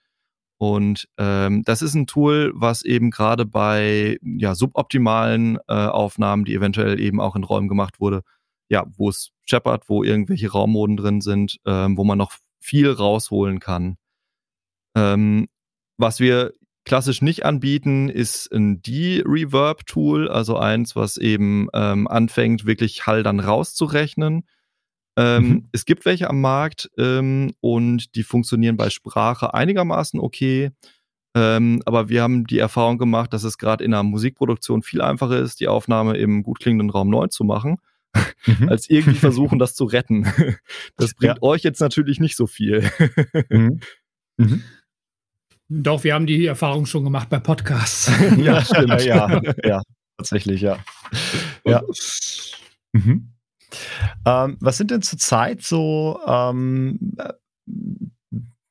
Und ähm, das ist ein Tool, was eben gerade bei ja, suboptimalen äh, Aufnahmen, die eventuell eben auch in Räumen gemacht wurde, ja, wo es scheppert, wo irgendwelche Raummoden drin sind, ähm, wo man noch viel rausholen kann. Ähm, was wir klassisch nicht anbieten, ist ein De-Reverb-Tool, also eins, was eben ähm, anfängt, wirklich Hall dann rauszurechnen. Ähm, mhm. Es gibt welche am Markt ähm, und die funktionieren bei Sprache einigermaßen okay. Ähm, aber wir haben die Erfahrung gemacht, dass es gerade in einer Musikproduktion viel einfacher ist, die Aufnahme im gut klingenden Raum neu zu machen, mhm. als irgendwie versuchen, das zu retten. Das bringt ja. euch jetzt natürlich nicht so viel. Mhm. Doch, wir haben die Erfahrung schon gemacht bei Podcasts. ja, stimmt. ja, ja, tatsächlich, ja. ja. Mhm. Ähm, was sind denn zurzeit so ähm,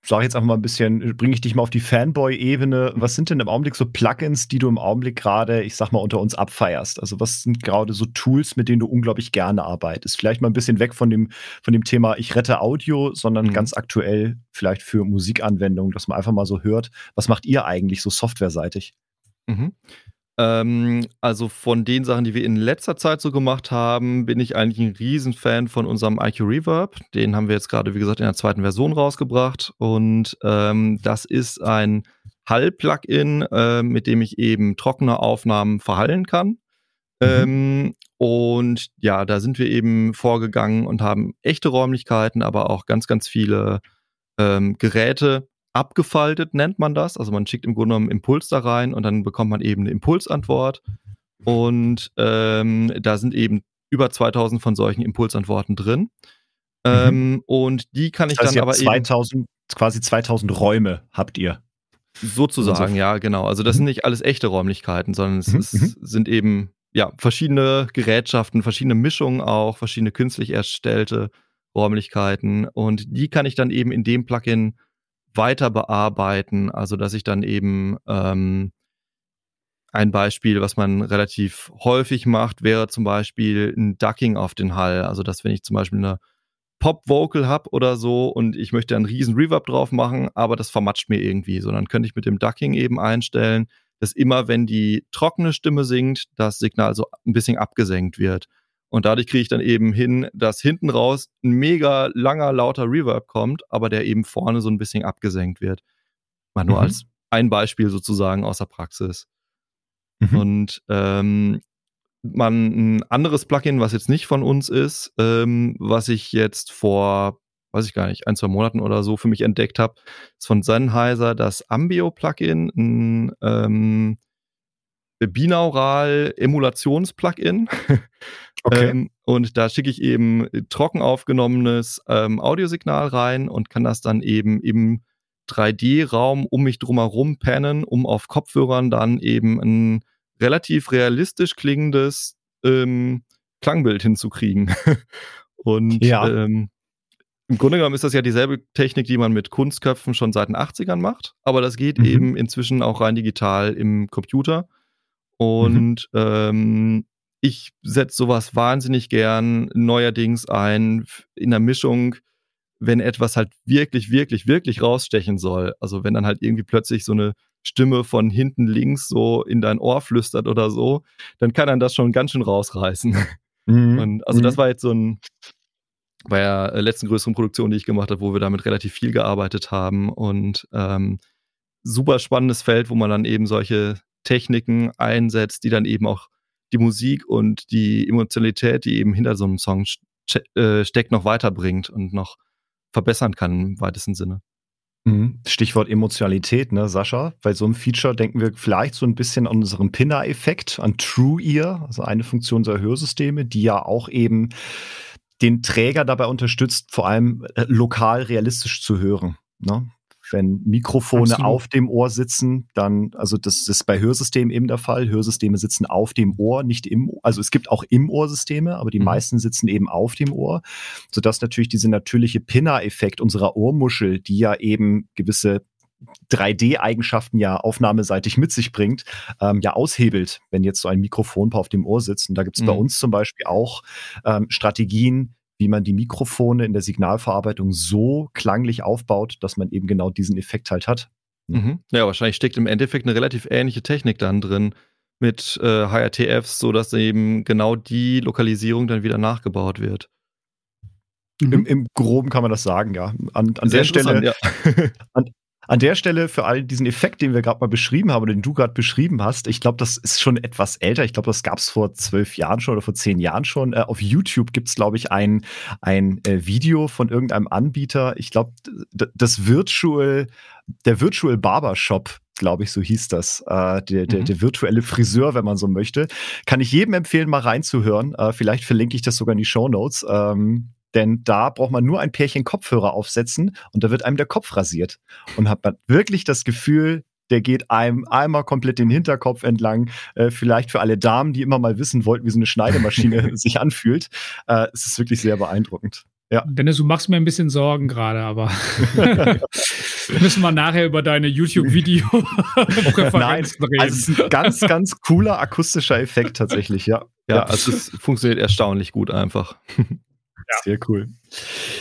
sage jetzt einfach mal ein bisschen, bringe ich dich mal auf die Fanboy-Ebene. Was sind denn im Augenblick so Plugins, die du im Augenblick gerade, ich sag mal, unter uns abfeierst? Also was sind gerade so Tools, mit denen du unglaublich gerne arbeitest? Vielleicht mal ein bisschen weg von dem, von dem Thema, ich rette Audio, sondern mhm. ganz aktuell vielleicht für Musikanwendungen, dass man einfach mal so hört, was macht ihr eigentlich so softwareseitig? Mhm. Ähm, also von den Sachen, die wir in letzter Zeit so gemacht haben, bin ich eigentlich ein Riesenfan von unserem IQ Reverb. Den haben wir jetzt gerade, wie gesagt, in der zweiten Version rausgebracht. Und ähm, das ist ein Hall-Plugin, äh, mit dem ich eben trockene Aufnahmen verhallen kann. Mhm. Ähm, und ja, da sind wir eben vorgegangen und haben echte Räumlichkeiten, aber auch ganz, ganz viele ähm, Geräte abgefaltet, nennt man das. Also man schickt im Grunde genommen einen Impuls da rein und dann bekommt man eben eine Impulsantwort. Und ähm, da sind eben über 2000 von solchen Impulsantworten drin. Mhm. Ähm, und die kann ich das heißt, dann aber 2000, eben. Quasi 2000 Räume habt ihr. Sozusagen, also, ja, genau. Also das mhm. sind nicht alles echte Räumlichkeiten, sondern es mhm. ist, mhm. sind eben ja verschiedene Gerätschaften, verschiedene Mischungen auch, verschiedene künstlich erstellte Räumlichkeiten. Und die kann ich dann eben in dem Plugin weiter bearbeiten. Also dass ich dann eben ähm, ein Beispiel, was man relativ häufig macht, wäre zum Beispiel ein Ducking auf den Hall. Also dass wenn ich zum Beispiel eine Pop-Vocal habe oder so und ich möchte einen riesen Reverb drauf machen, aber das vermatscht mir irgendwie. So, dann könnte ich mit dem Ducking eben einstellen, dass immer, wenn die trockene Stimme singt, das Signal so ein bisschen abgesenkt wird. Und dadurch kriege ich dann eben hin, dass hinten raus ein mega langer, lauter Reverb kommt, aber der eben vorne so ein bisschen abgesenkt wird. Mal nur mhm. als ein Beispiel sozusagen aus der Praxis. Mhm. Und ähm, man ein anderes Plugin, was jetzt nicht von uns ist, ähm, was ich jetzt vor, weiß ich gar nicht, ein, zwei Monaten oder so für mich entdeckt habe, ist von Sennheiser das Ambio-Plugin, ein ähm, Binaural-Emulations-Plugin. Okay. ähm, und da schicke ich eben trocken aufgenommenes ähm, Audiosignal rein und kann das dann eben im 3D-Raum um mich drumherum pennen, um auf Kopfhörern dann eben ein relativ realistisch klingendes ähm, Klangbild hinzukriegen. und ja. ähm, im Grunde genommen ist das ja dieselbe Technik, die man mit Kunstköpfen schon seit den 80ern macht, aber das geht mhm. eben inzwischen auch rein digital im Computer. Und mhm. ähm, ich setze sowas wahnsinnig gern neuerdings ein in der Mischung, wenn etwas halt wirklich, wirklich, wirklich rausstechen soll. Also wenn dann halt irgendwie plötzlich so eine Stimme von hinten links so in dein Ohr flüstert oder so, dann kann dann das schon ganz schön rausreißen. Mhm. Und also mhm. das war jetzt so ein bei der äh, letzten größeren Produktion, die ich gemacht habe, wo wir damit relativ viel gearbeitet haben und ähm, super spannendes Feld, wo man dann eben solche Techniken einsetzt, die dann eben auch die Musik und die Emotionalität, die eben hinter so einem Song äh, steckt, noch weiterbringt und noch verbessern kann im weitesten Sinne. Mhm. Stichwort Emotionalität, ne, Sascha? Bei so einem Feature denken wir vielleicht so ein bisschen an unseren Pinner-Effekt, an True Ear, also eine Funktion unserer Hörsysteme, die ja auch eben den Träger dabei unterstützt, vor allem äh, lokal realistisch zu hören. Ne? Wenn Mikrofone Absolut. auf dem Ohr sitzen, dann, also das ist bei Hörsystemen eben der Fall. Hörsysteme sitzen auf dem Ohr, nicht im, also es gibt auch im Ohrsysteme, aber die mhm. meisten sitzen eben auf dem Ohr, sodass natürlich diese natürliche Pinner-Effekt unserer Ohrmuschel, die ja eben gewisse 3D-Eigenschaften ja aufnahmeseitig mit sich bringt, ähm, ja aushebelt, wenn jetzt so ein Mikrofonpaar auf dem Ohr sitzt. Und da gibt es mhm. bei uns zum Beispiel auch ähm, Strategien, wie man die Mikrofone in der Signalverarbeitung so klanglich aufbaut, dass man eben genau diesen Effekt halt hat. Mhm. Ja, wahrscheinlich steckt im Endeffekt eine relativ ähnliche Technik dann drin mit äh, HRTFs, sodass eben genau die Lokalisierung dann wieder nachgebaut wird. Mhm. Im, Im, Groben kann man das sagen, ja. An, an der Stelle, ja. an, an der Stelle für all diesen Effekt, den wir gerade mal beschrieben haben, den du gerade beschrieben hast, ich glaube, das ist schon etwas älter. Ich glaube, das gab es vor zwölf Jahren schon oder vor zehn Jahren schon. Äh, auf YouTube gibt es, glaube ich, ein, ein äh, Video von irgendeinem Anbieter. Ich glaube, das Virtual, der Virtual Barbershop glaube ich, so hieß das, äh, der, der, mhm. der, virtuelle Friseur, wenn man so möchte. Kann ich jedem empfehlen, mal reinzuhören. Äh, vielleicht verlinke ich das sogar in die Show Notes. Ähm, denn da braucht man nur ein Pärchen Kopfhörer aufsetzen und da wird einem der Kopf rasiert. Und hat man wirklich das Gefühl, der geht einem einmal komplett den Hinterkopf entlang. Äh, vielleicht für alle Damen, die immer mal wissen wollten, wie so eine Schneidemaschine sich anfühlt. Äh, es ist wirklich sehr beeindruckend. Ja. Dennis, du machst mir ein bisschen Sorgen gerade, aber müssen wir nachher über deine YouTube-Video-Präferenzen reden. Also ein ganz, ganz cooler akustischer Effekt tatsächlich, ja. Ja, also es funktioniert erstaunlich gut einfach. Ja. Sehr cool.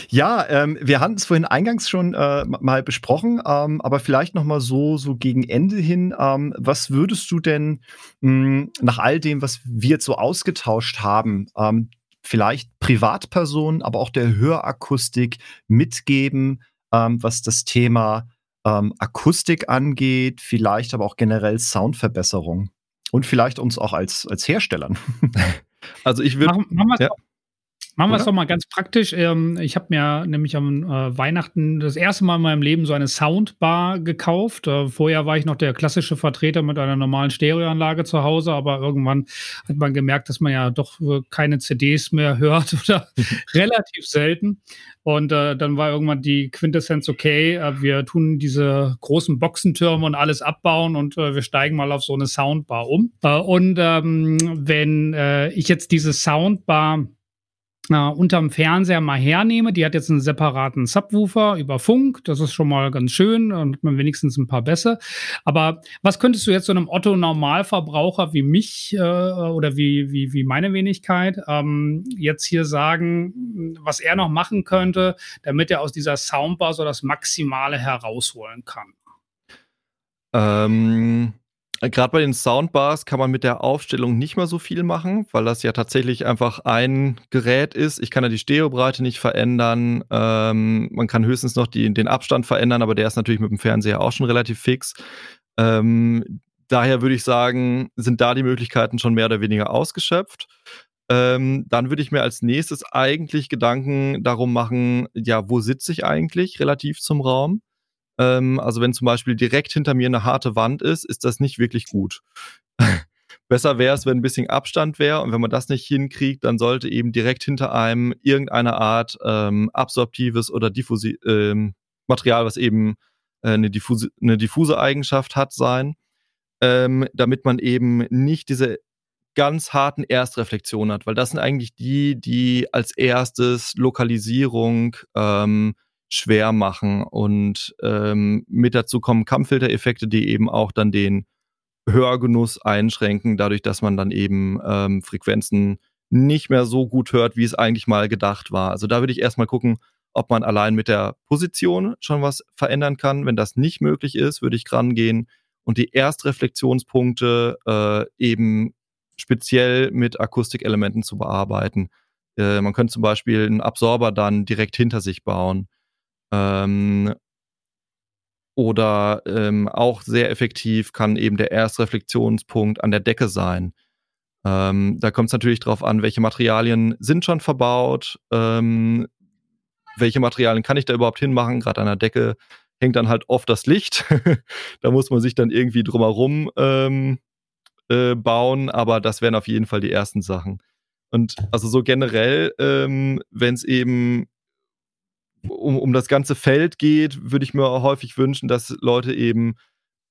Ja, ähm, wir hatten es vorhin eingangs schon äh, mal besprochen, ähm, aber vielleicht noch mal so so gegen Ende hin. Ähm, was würdest du denn mh, hm, nach all dem, was wir jetzt so ausgetauscht haben, ähm, vielleicht Privatpersonen, aber auch der Hörakustik mitgeben, ähm, was das Thema ähm, Akustik angeht, vielleicht aber auch generell Soundverbesserung und vielleicht uns auch als als Herstellern. Also ich würde machen, machen ja. Machen wir es doch mal ganz praktisch. Ähm, ich habe mir nämlich am äh, Weihnachten das erste Mal in meinem Leben so eine Soundbar gekauft. Äh, vorher war ich noch der klassische Vertreter mit einer normalen Stereoanlage zu Hause, aber irgendwann hat man gemerkt, dass man ja doch äh, keine CDs mehr hört oder relativ selten. Und dann war irgendwann die Quintessenz, okay, wir tun diese großen Boxentürme und alles abbauen und wir steigen mal auf so eine Soundbar um. Und ähm, wenn ich jetzt diese Soundbar äh, unterm Fernseher mal hernehme. Die hat jetzt einen separaten Subwoofer über Funk. Das ist schon mal ganz schön und hat man wenigstens ein paar Bässe. Aber was könntest du jetzt so einem Otto-Normalverbraucher wie mich äh, oder wie, wie, wie meine Wenigkeit ähm, jetzt hier sagen, was er noch machen könnte, damit er aus dieser Soundbar so das Maximale herausholen kann? Ähm Gerade bei den Soundbars kann man mit der Aufstellung nicht mehr so viel machen, weil das ja tatsächlich einfach ein Gerät ist. Ich kann ja die Stereobreite nicht verändern. Ähm, man kann höchstens noch die, den Abstand verändern, aber der ist natürlich mit dem Fernseher auch schon relativ fix. Ähm, daher würde ich sagen, sind da die Möglichkeiten schon mehr oder weniger ausgeschöpft. Ähm, dann würde ich mir als nächstes eigentlich Gedanken darum machen, ja, wo sitze ich eigentlich relativ zum Raum? Ähm, also wenn zum Beispiel direkt hinter mir eine harte Wand ist, ist das nicht wirklich gut. Besser wäre es, wenn ein bisschen Abstand wäre und wenn man das nicht hinkriegt, dann sollte eben direkt hinter einem irgendeine Art ähm, absorptives oder diffusi ähm, Material, was eben äh, eine, diffuse, eine diffuse Eigenschaft hat, sein, ähm, damit man eben nicht diese ganz harten Erstreflexionen hat, weil das sind eigentlich die, die als erstes Lokalisierung ähm, schwer machen und ähm, mit dazu kommen Kammfiltereffekte, die eben auch dann den Hörgenuss einschränken, dadurch, dass man dann eben ähm, Frequenzen nicht mehr so gut hört, wie es eigentlich mal gedacht war. Also da würde ich erstmal gucken, ob man allein mit der Position schon was verändern kann. Wenn das nicht möglich ist, würde ich rangehen und die Erstreflexionspunkte äh, eben speziell mit Akustikelementen zu bearbeiten. Äh, man könnte zum Beispiel einen Absorber dann direkt hinter sich bauen. Ähm, oder ähm, auch sehr effektiv kann eben der Erstreflexionspunkt an der Decke sein. Ähm, da kommt es natürlich darauf an, welche Materialien sind schon verbaut, ähm, welche Materialien kann ich da überhaupt hinmachen. Gerade an der Decke hängt dann halt oft das Licht. da muss man sich dann irgendwie drumherum ähm, äh, bauen, aber das wären auf jeden Fall die ersten Sachen. Und also so generell, ähm, wenn es eben um, um das ganze Feld geht, würde ich mir häufig wünschen, dass Leute eben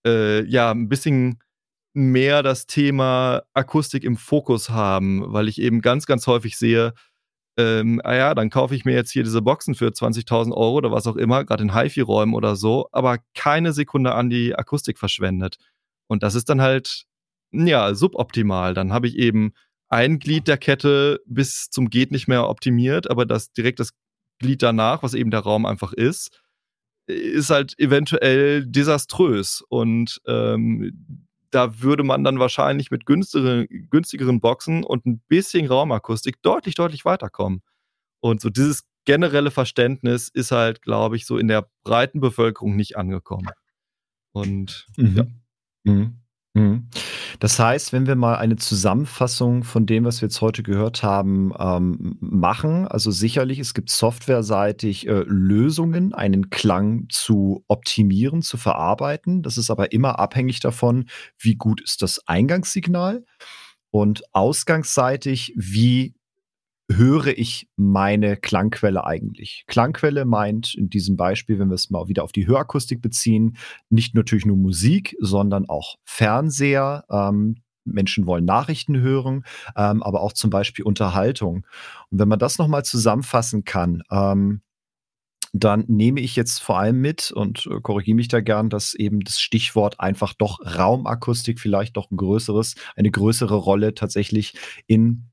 äh, ja ein bisschen mehr das Thema Akustik im Fokus haben, weil ich eben ganz, ganz häufig sehe, ähm, ah ja, dann kaufe ich mir jetzt hier diese Boxen für 20.000 Euro oder was auch immer, gerade in HiFi-Räumen oder so, aber keine Sekunde an die Akustik verschwendet. Und das ist dann halt, ja, suboptimal. Dann habe ich eben ein Glied der Kette bis zum geht nicht mehr optimiert, aber das direkt das Glied danach, was eben der Raum einfach ist, ist halt eventuell desaströs. Und ähm, da würde man dann wahrscheinlich mit günstigeren, günstigeren Boxen und ein bisschen Raumakustik deutlich, deutlich weiterkommen. Und so dieses generelle Verständnis ist halt, glaube ich, so in der breiten Bevölkerung nicht angekommen. Und mhm. ja. Mhm. Mhm. Das heißt, wenn wir mal eine Zusammenfassung von dem, was wir jetzt heute gehört haben, ähm, machen, also sicherlich, es gibt softwareseitig äh, Lösungen, einen Klang zu optimieren, zu verarbeiten. Das ist aber immer abhängig davon, wie gut ist das Eingangssignal und ausgangsseitig, wie höre ich meine Klangquelle eigentlich? Klangquelle meint in diesem Beispiel, wenn wir es mal wieder auf die Hörakustik beziehen, nicht natürlich nur Musik, sondern auch Fernseher. Ähm, Menschen wollen Nachrichten hören, ähm, aber auch zum Beispiel Unterhaltung. Und wenn man das nochmal zusammenfassen kann, ähm, dann nehme ich jetzt vor allem mit und äh, korrigiere mich da gern, dass eben das Stichwort einfach doch Raumakustik vielleicht doch ein größeres, eine größere Rolle tatsächlich in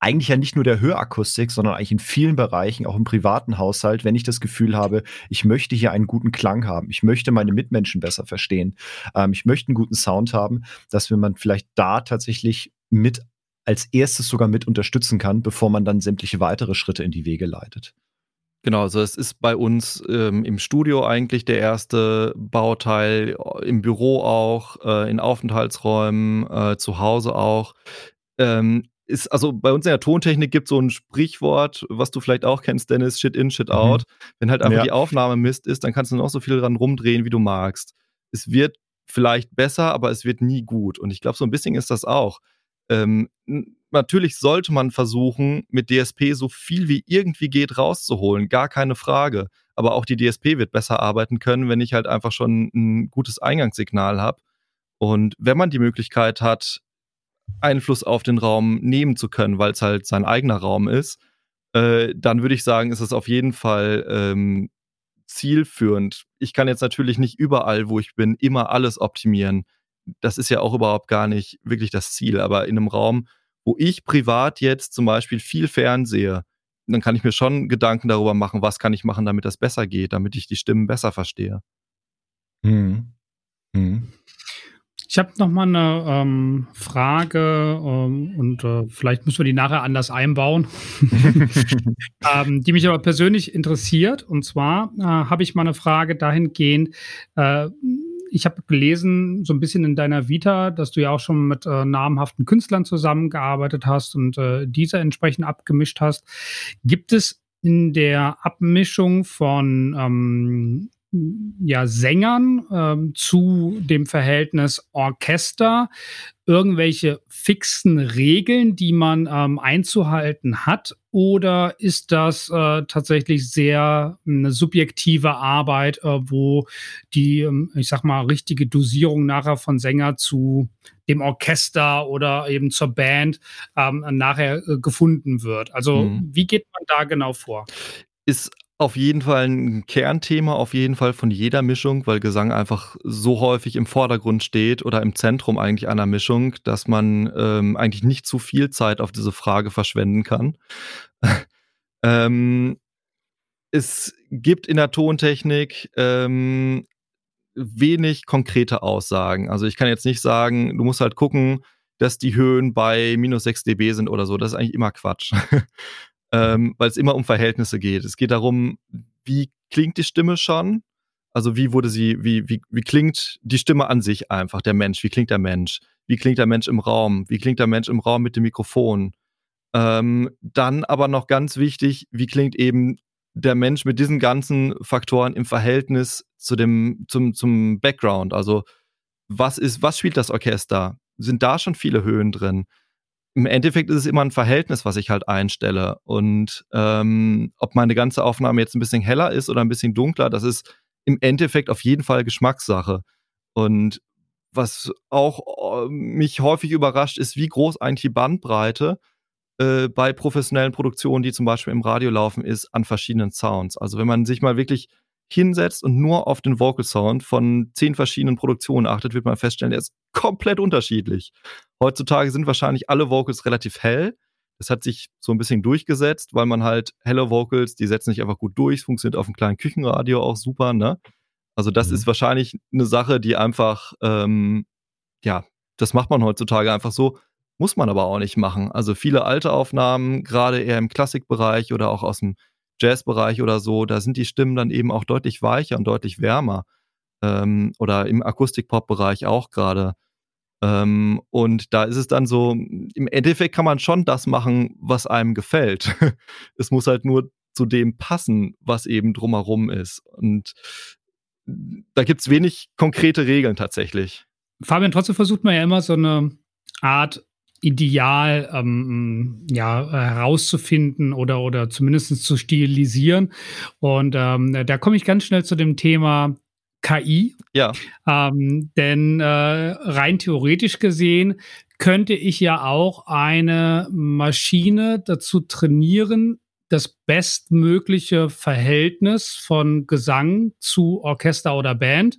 eigentlich ja nicht nur der Hörakustik, sondern eigentlich in vielen Bereichen, auch im privaten Haushalt, wenn ich das Gefühl habe, ich möchte hier einen guten Klang haben, ich möchte meine Mitmenschen besser verstehen, ähm, ich möchte einen guten Sound haben, dass man vielleicht da tatsächlich mit als erstes sogar mit unterstützen kann, bevor man dann sämtliche weitere Schritte in die Wege leitet. Genau, also es ist bei uns ähm, im Studio eigentlich der erste Bauteil, im Büro auch, äh, in Aufenthaltsräumen, äh, zu Hause auch. Ähm, ist, also bei uns in der Tontechnik gibt es so ein Sprichwort, was du vielleicht auch kennst, Dennis, Shit in, Shit mhm. out. Wenn halt einfach ja. die Aufnahme Mist ist, dann kannst du noch so viel dran rumdrehen, wie du magst. Es wird vielleicht besser, aber es wird nie gut. Und ich glaube, so ein bisschen ist das auch. Ähm, natürlich sollte man versuchen, mit DSP so viel wie irgendwie geht rauszuholen, gar keine Frage. Aber auch die DSP wird besser arbeiten können, wenn ich halt einfach schon ein gutes Eingangssignal habe. Und wenn man die Möglichkeit hat, Einfluss auf den Raum nehmen zu können, weil es halt sein eigener Raum ist, äh, dann würde ich sagen, ist es auf jeden Fall ähm, zielführend. Ich kann jetzt natürlich nicht überall, wo ich bin, immer alles optimieren. Das ist ja auch überhaupt gar nicht wirklich das Ziel. Aber in einem Raum, wo ich privat jetzt zum Beispiel viel fernsehe, dann kann ich mir schon Gedanken darüber machen, was kann ich machen, damit das besser geht, damit ich die Stimmen besser verstehe. Hm. Hm. Ich habe noch mal eine ähm, Frage ähm, und äh, vielleicht müssen wir die nachher anders einbauen, ähm, die mich aber persönlich interessiert. Und zwar äh, habe ich mal eine Frage dahingehend, äh, ich habe gelesen, so ein bisschen in deiner Vita, dass du ja auch schon mit äh, namhaften Künstlern zusammengearbeitet hast und äh, diese entsprechend abgemischt hast. Gibt es in der Abmischung von ähm, ja, Sängern ähm, zu dem Verhältnis Orchester irgendwelche fixen Regeln, die man ähm, einzuhalten hat? Oder ist das äh, tatsächlich sehr eine subjektive Arbeit, äh, wo die, ähm, ich sag mal, richtige Dosierung nachher von Sänger zu dem Orchester oder eben zur Band ähm, nachher äh, gefunden wird? Also, mhm. wie geht man da genau vor? Ist auf jeden Fall ein Kernthema, auf jeden Fall von jeder Mischung, weil Gesang einfach so häufig im Vordergrund steht oder im Zentrum eigentlich einer Mischung, dass man ähm, eigentlich nicht zu viel Zeit auf diese Frage verschwenden kann. ähm, es gibt in der Tontechnik ähm, wenig konkrete Aussagen. Also ich kann jetzt nicht sagen, du musst halt gucken, dass die Höhen bei minus 6 dB sind oder so. Das ist eigentlich immer Quatsch. ähm, weil es immer um Verhältnisse geht. Es geht darum, wie klingt die Stimme schon? Also wie wurde sie, wie, wie, wie klingt die Stimme an sich einfach, der Mensch? Wie klingt der Mensch? Wie klingt der Mensch im Raum? Wie klingt der Mensch im Raum mit dem Mikrofon? Ähm, dann aber noch ganz wichtig, wie klingt eben der Mensch mit diesen ganzen Faktoren im Verhältnis zu dem, zum, zum Background? Also was ist, was spielt das Orchester? Sind da schon viele Höhen drin? Im Endeffekt ist es immer ein Verhältnis, was ich halt einstelle. Und ähm, ob meine ganze Aufnahme jetzt ein bisschen heller ist oder ein bisschen dunkler, das ist im Endeffekt auf jeden Fall Geschmackssache. Und was auch äh, mich häufig überrascht, ist, wie groß eigentlich die Bandbreite äh, bei professionellen Produktionen, die zum Beispiel im Radio laufen, ist an verschiedenen Sounds. Also wenn man sich mal wirklich hinsetzt und nur auf den Vocal Sound von zehn verschiedenen Produktionen achtet, wird man feststellen, der ist komplett unterschiedlich. Heutzutage sind wahrscheinlich alle Vocals relativ hell. Das hat sich so ein bisschen durchgesetzt, weil man halt helle Vocals, die setzen sich einfach gut durch, funktioniert auf einem kleinen Küchenradio auch super, ne? Also das mhm. ist wahrscheinlich eine Sache, die einfach, ähm, ja, das macht man heutzutage einfach so, muss man aber auch nicht machen. Also viele alte Aufnahmen, gerade eher im Klassikbereich oder auch aus dem Jazzbereich oder so, da sind die Stimmen dann eben auch deutlich weicher und deutlich wärmer. Ähm, oder im Akustik-Pop-Bereich auch gerade. Ähm, und da ist es dann so, im Endeffekt kann man schon das machen, was einem gefällt. es muss halt nur zu dem passen, was eben drumherum ist. Und da gibt es wenig konkrete Regeln tatsächlich. Fabian, trotzdem versucht man ja immer so eine Art Ideal ähm, ja, herauszufinden oder, oder zumindest zu stilisieren. Und ähm, da komme ich ganz schnell zu dem Thema KI. Ja. Ähm, denn äh, rein theoretisch gesehen könnte ich ja auch eine Maschine dazu trainieren, das bestmögliche Verhältnis von Gesang zu Orchester oder Band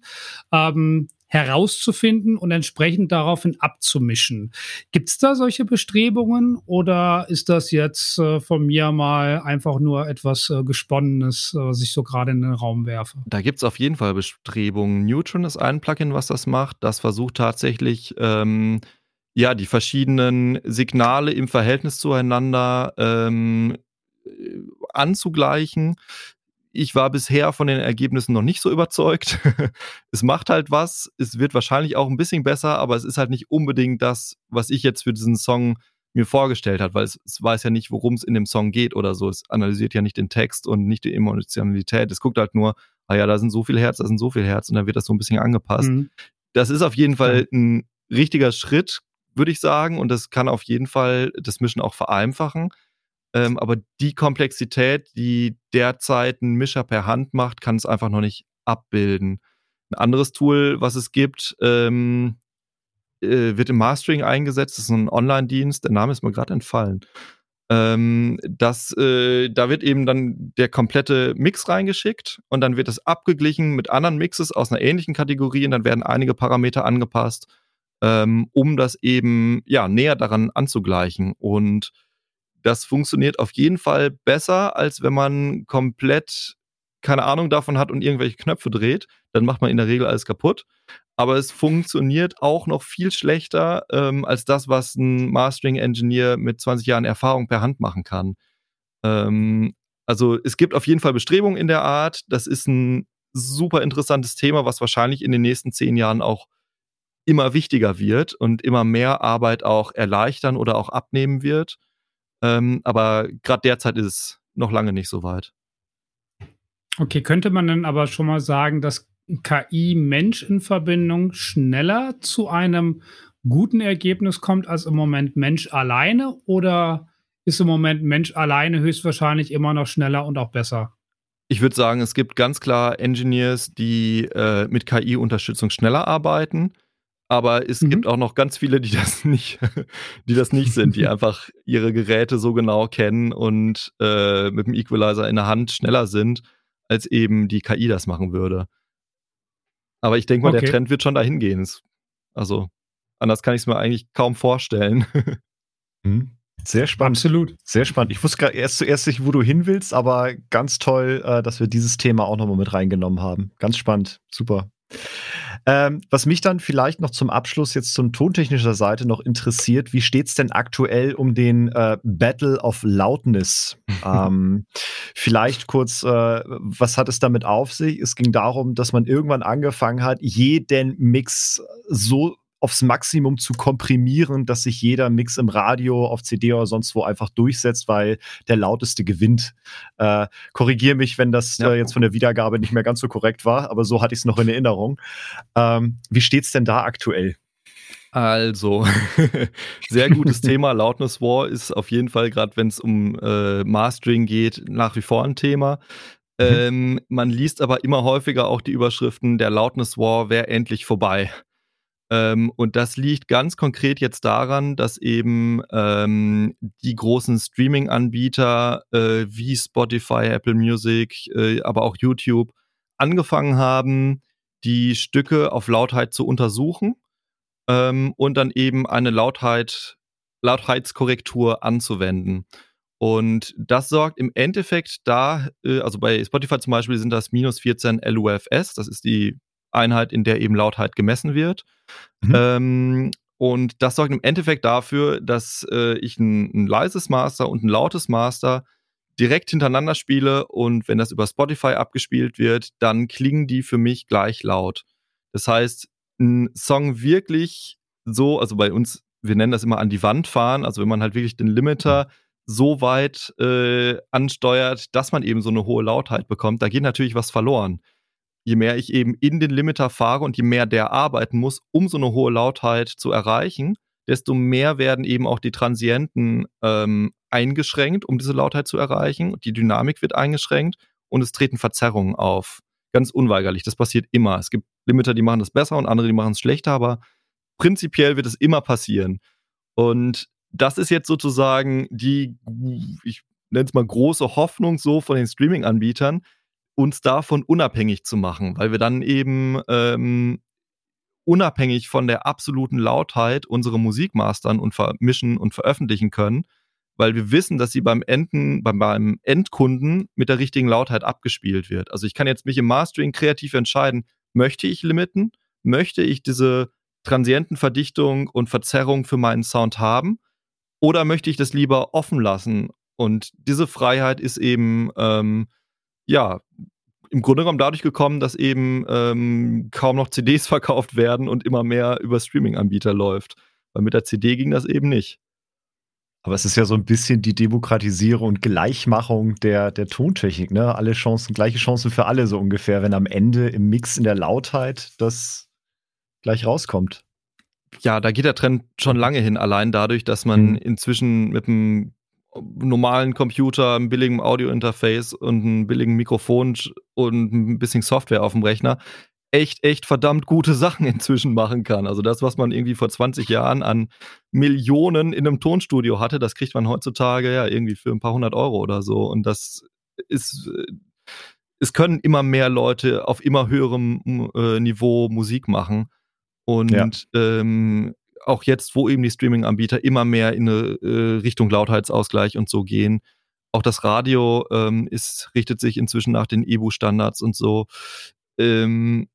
ähm, herauszufinden und entsprechend daraufhin abzumischen. Gibt es da solche Bestrebungen oder ist das jetzt äh, von mir mal einfach nur etwas äh, Gesponnenes, äh, was ich so gerade in den Raum werfe? Da gibt es auf jeden Fall Bestrebungen. Neutron ist ein Plugin, was das macht. Das versucht tatsächlich, ähm, ja, die verschiedenen Signale im Verhältnis zueinander ähm, anzugleichen ich war bisher von den Ergebnissen noch nicht so überzeugt. es macht halt was. Es wird wahrscheinlich auch ein bisschen besser, aber es ist halt nicht unbedingt das, was ich jetzt für diesen Song mir vorgestellt habe, weil es, es weiß ja nicht, worum es in dem Song geht oder so. Es analysiert ja nicht den Text und nicht die Emotionalität. Es guckt halt nur, ah ja, da sind so viel Herz, da sind so viel Herz und dann wird das so ein bisschen angepasst. Mhm. Das ist auf jeden Fall ein richtiger Schritt, würde ich sagen, und das kann auf jeden Fall das Mischen auch vereinfachen. Ähm, aber die Komplexität, die derzeit ein Mischer per Hand macht, kann es einfach noch nicht abbilden. Ein anderes Tool, was es gibt, ähm, äh, wird im Mastering eingesetzt. Das ist ein Online-Dienst. Der Name ist mir gerade entfallen. Ähm, das, äh, da wird eben dann der komplette Mix reingeschickt und dann wird es abgeglichen mit anderen Mixes aus einer ähnlichen Kategorie und dann werden einige Parameter angepasst, ähm, um das eben ja näher daran anzugleichen. Und das funktioniert auf jeden Fall besser, als wenn man komplett keine Ahnung davon hat und irgendwelche Knöpfe dreht. Dann macht man in der Regel alles kaputt. Aber es funktioniert auch noch viel schlechter ähm, als das, was ein Mastering-Engineer mit 20 Jahren Erfahrung per Hand machen kann. Ähm, also es gibt auf jeden Fall Bestrebungen in der Art. Das ist ein super interessantes Thema, was wahrscheinlich in den nächsten zehn Jahren auch immer wichtiger wird und immer mehr Arbeit auch erleichtern oder auch abnehmen wird. Ähm, aber gerade derzeit ist es noch lange nicht so weit. Okay, könnte man dann aber schon mal sagen, dass KI Mensch in Verbindung schneller zu einem guten Ergebnis kommt als im Moment Mensch alleine oder ist im Moment Mensch alleine höchstwahrscheinlich immer noch schneller und auch besser? Ich würde sagen, es gibt ganz klar Engineers, die äh, mit KI-Unterstützung schneller arbeiten, aber es mhm. gibt auch noch ganz viele, die das nicht, die das nicht sind, die einfach ihre Geräte so genau kennen und äh, mit dem Equalizer in der Hand schneller sind, als eben die KI das machen würde. Aber ich denke mal, okay. der Trend wird schon dahin gehen. Also anders kann ich es mir eigentlich kaum vorstellen. mhm. Sehr spannend. Absolut. Sehr spannend. Ich wusste erst zuerst nicht, wo du hin willst, aber ganz toll, äh, dass wir dieses Thema auch nochmal mit reingenommen haben. Ganz spannend. Super. Ähm, was mich dann vielleicht noch zum Abschluss jetzt zum tontechnischer Seite noch interessiert, wie steht es denn aktuell um den äh, Battle of Loudness? ähm, vielleicht kurz, äh, was hat es damit auf sich? Es ging darum, dass man irgendwann angefangen hat, jeden Mix so aufs Maximum zu komprimieren, dass sich jeder Mix im Radio, auf CD oder sonst wo einfach durchsetzt, weil der lauteste gewinnt. Äh, Korrigiere mich, wenn das ja. äh, jetzt von der Wiedergabe nicht mehr ganz so korrekt war, aber so hatte ich es noch in Erinnerung. Ähm, wie es denn da aktuell? Also, sehr gutes Thema. Loudness War ist auf jeden Fall, gerade wenn es um äh, Mastering geht, nach wie vor ein Thema. Mhm. Ähm, man liest aber immer häufiger auch die Überschriften, der Loudness War wäre endlich vorbei. Ähm, und das liegt ganz konkret jetzt daran, dass eben ähm, die großen Streaming-Anbieter äh, wie Spotify, Apple Music, äh, aber auch YouTube angefangen haben, die Stücke auf Lautheit zu untersuchen ähm, und dann eben eine Lautheit, Lautheitskorrektur anzuwenden. Und das sorgt im Endeffekt da, äh, also bei Spotify zum Beispiel sind das minus 14 LUFS, das ist die Einheit, in der eben Lautheit gemessen wird. Mhm. Ähm, und das sorgt im Endeffekt dafür, dass äh, ich ein, ein, leises Master und ein lautes Master direkt hintereinander spiele und wenn das über Spotify abgespielt wird, dann klingen die für mich gleich laut. Das heißt, ein Song wirklich so, also bei uns, wir nennen das immer an die Wand fahren, also wenn man halt wirklich den Limiter mhm. so weit äh, ansteuert, dass man eben so eine hohe Lautheit bekommt, da geht natürlich was verloren je mehr ich eben in den Limiter fahre und je mehr der arbeiten muss, um so eine hohe Lautheit zu erreichen, desto mehr werden eben auch die Transienten ähm, eingeschränkt, um diese Lautheit zu erreichen. Die Dynamik wird eingeschränkt und es treten Verzerrungen auf. Ganz unweigerlich. Das passiert immer. Es gibt Limiter, die machen das besser und andere, die machen es schlechter, aber prinzipiell wird es immer passieren. Und das ist jetzt sozusagen die, ich nenne es mal große Hoffnung so von den Streaming-Anbietern, uns davon unabhängig zu machen, weil wir dann eben ähm, unabhängig von der absoluten Lautheit unsere Musik mastern und vermischen und veröffentlichen können, weil wir wissen, dass sie beim Enden, beim, Endkunden mit der richtigen Lautheit abgespielt wird. Also ich kann jetzt mich im Mastering kreativ entscheiden, möchte ich limiten, möchte ich diese Transientenverdichtung und Verzerrung für meinen Sound haben oder möchte ich das lieber offen lassen? Und diese Freiheit ist eben ähm, ja, im Grunde genommen dadurch gekommen, dass eben ähm, kaum noch CDs verkauft werden und immer mehr über Streaming-Anbieter läuft. Weil mit der CD ging das eben nicht. Aber es ist ja so ein bisschen die Demokratisierung und Gleichmachung der, der Tontechnik, ne? Alle Chancen, gleiche Chancen für alle so ungefähr, wenn am Ende im Mix in der Lautheit das gleich rauskommt. Ja, da geht der Trend schon lange hin, allein dadurch, dass man mhm. inzwischen mit einem normalen Computer, einem billigen Audio-Interface und einem billigen Mikrofon und ein bisschen Software auf dem Rechner echt, echt verdammt gute Sachen inzwischen machen kann. Also das, was man irgendwie vor 20 Jahren an Millionen in einem Tonstudio hatte, das kriegt man heutzutage ja irgendwie für ein paar hundert Euro oder so. Und das ist, es können immer mehr Leute auf immer höherem äh, Niveau Musik machen. Und ja. ähm, auch jetzt, wo eben die Streaming-Anbieter immer mehr in eine äh, Richtung Lautheitsausgleich und so gehen. Auch das Radio ähm, ist, richtet sich inzwischen nach den EBU-Standards und so. Ähm,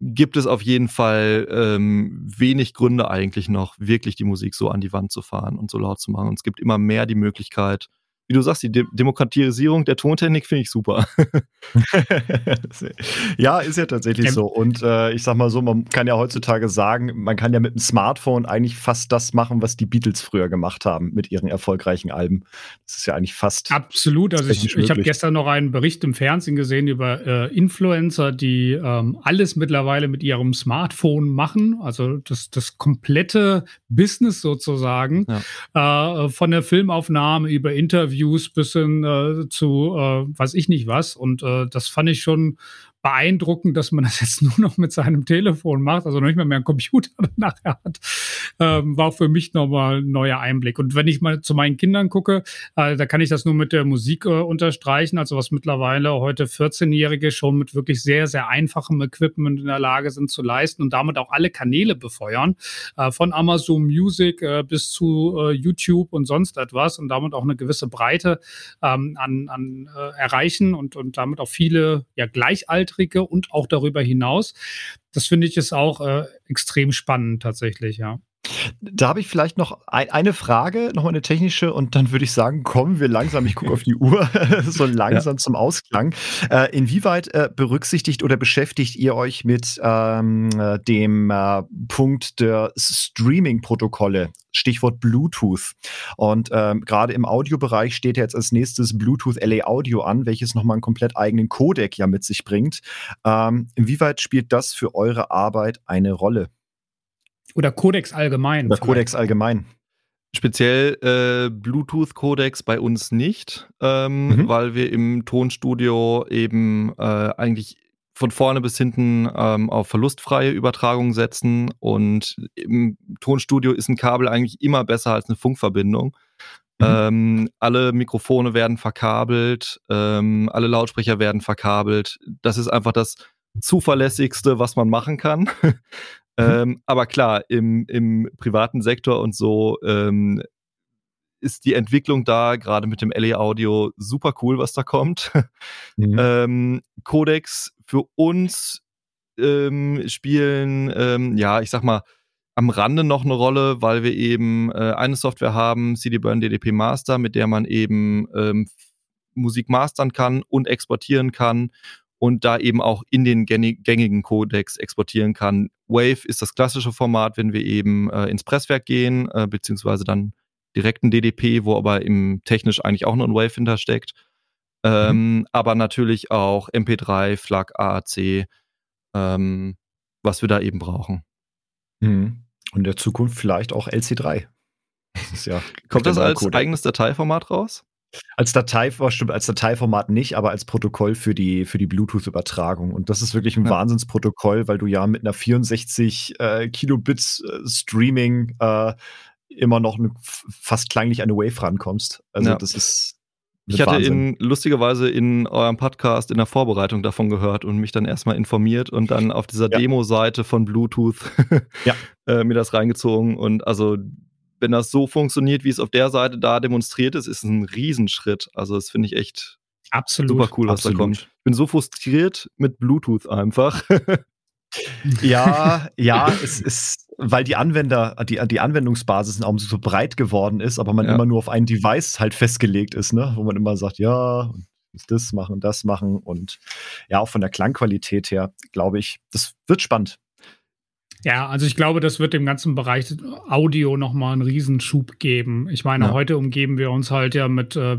gibt es auf jeden Fall ähm, wenig Gründe eigentlich noch, wirklich die Musik so an die Wand zu fahren und so laut zu machen. Und es gibt immer mehr die Möglichkeit, wie du sagst, die De Demokratisierung der Tontechnik finde ich super. ja, ist ja tatsächlich so. Und äh, ich sag mal so, man kann ja heutzutage sagen, man kann ja mit dem Smartphone eigentlich fast das machen, was die Beatles früher gemacht haben mit ihren erfolgreichen Alben. Das ist ja eigentlich fast. Absolut. Also ich, ich habe gestern noch einen Bericht im Fernsehen gesehen über äh, Influencer, die ähm, alles mittlerweile mit ihrem Smartphone machen. Also das, das komplette Business sozusagen. Ja. Äh, von der Filmaufnahme über Interviews Interviews bis hin äh, zu äh, weiß ich nicht was. Und äh, das fand ich schon beeindruckend, dass man das jetzt nur noch mit seinem Telefon macht, also noch nicht mal mehr einen Computer nachher hat, ähm, war für mich nochmal ein neuer Einblick. Und wenn ich mal zu meinen Kindern gucke, äh, da kann ich das nur mit der Musik äh, unterstreichen, also was mittlerweile heute 14-Jährige schon mit wirklich sehr, sehr einfachem Equipment in der Lage sind zu leisten und damit auch alle Kanäle befeuern, äh, von Amazon Music äh, bis zu äh, YouTube und sonst etwas und damit auch eine gewisse Breite ähm, an, an äh, erreichen und, und damit auch viele ja gleichaltrige Beiträge und auch darüber hinaus. Das finde ich ist auch äh, extrem spannend tatsächlich, ja. Da habe ich vielleicht noch ein, eine Frage, noch eine technische, und dann würde ich sagen, kommen wir langsam, ich gucke auf die Uhr, so langsam ja. zum Ausklang. Äh, inwieweit äh, berücksichtigt oder beschäftigt ihr euch mit ähm, äh, dem äh, Punkt der Streaming-Protokolle? Stichwort Bluetooth. Und ähm, gerade im Audiobereich steht jetzt als nächstes Bluetooth LA Audio an, welches nochmal einen komplett eigenen Codec ja mit sich bringt. Ähm, inwieweit spielt das für eure Arbeit eine Rolle? Oder Codex allgemein. Oder Codex allgemein. Speziell äh, Bluetooth-Codex bei uns nicht, ähm, mhm. weil wir im Tonstudio eben äh, eigentlich von vorne bis hinten ähm, auf verlustfreie Übertragung setzen und im Tonstudio ist ein Kabel eigentlich immer besser als eine Funkverbindung. Mhm. Ähm, alle Mikrofone werden verkabelt, ähm, alle Lautsprecher werden verkabelt. Das ist einfach das zuverlässigste, was man machen kann. mhm. ähm, aber klar, im, im privaten Sektor und so ähm, ist die Entwicklung da, gerade mit dem LA Audio, super cool, was da kommt. Mhm. ähm, Codex für uns ähm, spielen, ähm, ja, ich sag mal, am Rande noch eine Rolle, weil wir eben äh, eine Software haben, CD Burn DDP Master, mit der man eben ähm, Musik mastern kann und exportieren kann und da eben auch in den gängigen Codecs exportieren kann. Wave ist das klassische Format, wenn wir eben äh, ins Presswerk gehen, äh, beziehungsweise dann direkten DDP, wo aber im technisch eigentlich auch noch ein Wave hintersteckt. Ähm, mhm. Aber natürlich auch MP3, FLAC, AAC, ähm, was wir da eben brauchen. Mhm. Und in der Zukunft vielleicht auch LC3. Das ja Kommt das als eigenes Dateiformat raus? Als Datei, stimmt, als Dateiformat nicht, aber als Protokoll für die, für die Bluetooth-Übertragung. Und das ist wirklich ein ja. Wahnsinnsprotokoll, weil du ja mit einer 64 äh, Kilobit äh, Streaming äh, immer noch eine, fast klanglich eine Wave rankommst. Also ja. das ist ich hatte in, lustigerweise in eurem Podcast in der Vorbereitung davon gehört und mich dann erstmal informiert und dann auf dieser ja. Demo-Seite von Bluetooth äh, mir das reingezogen. Und also, wenn das so funktioniert, wie es auf der Seite da demonstriert ist, ist es ein Riesenschritt. Also, das finde ich echt Absolut. super cool, was Absolut. da kommt. Ich bin so frustriert mit Bluetooth einfach. ja, ja, es ist weil die Anwender, die, die Anwendungsbasis auch so breit geworden ist, aber man ja. immer nur auf ein Device halt festgelegt ist, ne? wo man immer sagt, ja, das machen, das machen und ja, auch von der Klangqualität her, glaube ich, das wird spannend. Ja, also ich glaube, das wird dem ganzen Bereich Audio nochmal einen Riesenschub geben. Ich meine, ja. heute umgeben wir uns halt ja mit äh,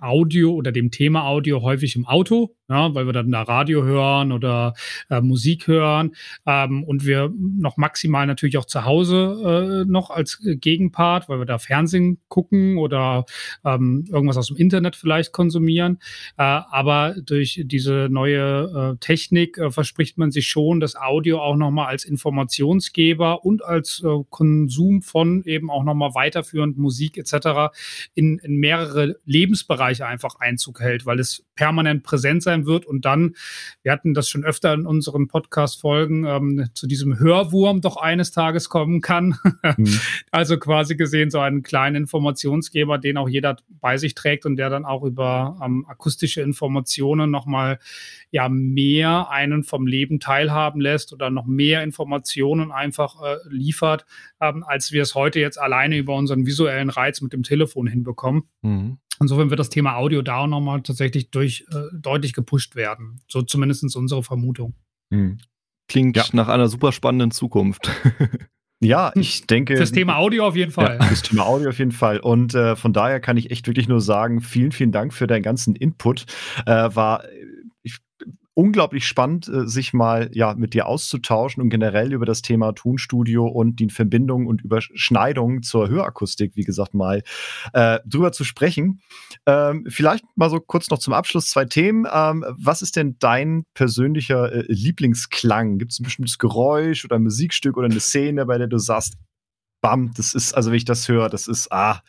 Audio oder dem Thema Audio häufig im Auto ja, weil wir dann da Radio hören oder äh, Musik hören ähm, und wir noch maximal natürlich auch zu Hause äh, noch als äh, Gegenpart, weil wir da Fernsehen gucken oder ähm, irgendwas aus dem Internet vielleicht konsumieren. Äh, aber durch diese neue äh, Technik äh, verspricht man sich schon, das Audio auch nochmal als Informationsgeber und als Konsum von eben auch nochmal weiterführend Musik etc. In, in mehrere Lebensbereiche einfach Einzug hält, weil es permanent präsent sein sein wird und dann, wir hatten das schon öfter in unseren Podcast-Folgen, ähm, zu diesem Hörwurm doch eines Tages kommen kann. Mhm. Also quasi gesehen so einen kleinen Informationsgeber, den auch jeder bei sich trägt und der dann auch über ähm, akustische Informationen nochmal ja mehr einen vom Leben teilhaben lässt oder noch mehr Informationen einfach äh, liefert, ähm, als wir es heute jetzt alleine über unseren visuellen Reiz mit dem Telefon hinbekommen. Mhm. Insofern wird das Thema Audio da auch nochmal tatsächlich durch äh, deutlich gepusht werden. So zumindest unsere Vermutung. Hm. Klingt ja. nach einer super spannenden Zukunft. Ja, ich denke. Das Thema Audio auf jeden Fall. Ja, das Thema Audio auf jeden Fall. Und äh, von daher kann ich echt wirklich nur sagen, vielen, vielen Dank für deinen ganzen Input. Äh, war unglaublich spannend, äh, sich mal ja mit dir auszutauschen und generell über das Thema Tonstudio und die Verbindungen und Überschneidungen zur Hörakustik, wie gesagt, mal äh, drüber zu sprechen. Ähm, vielleicht mal so kurz noch zum Abschluss zwei Themen. Ähm, was ist denn dein persönlicher äh, Lieblingsklang? Gibt es ein bestimmtes Geräusch oder ein Musikstück oder eine Szene, bei der du sagst, bam, das ist, also wenn ich das höre, das ist, ah,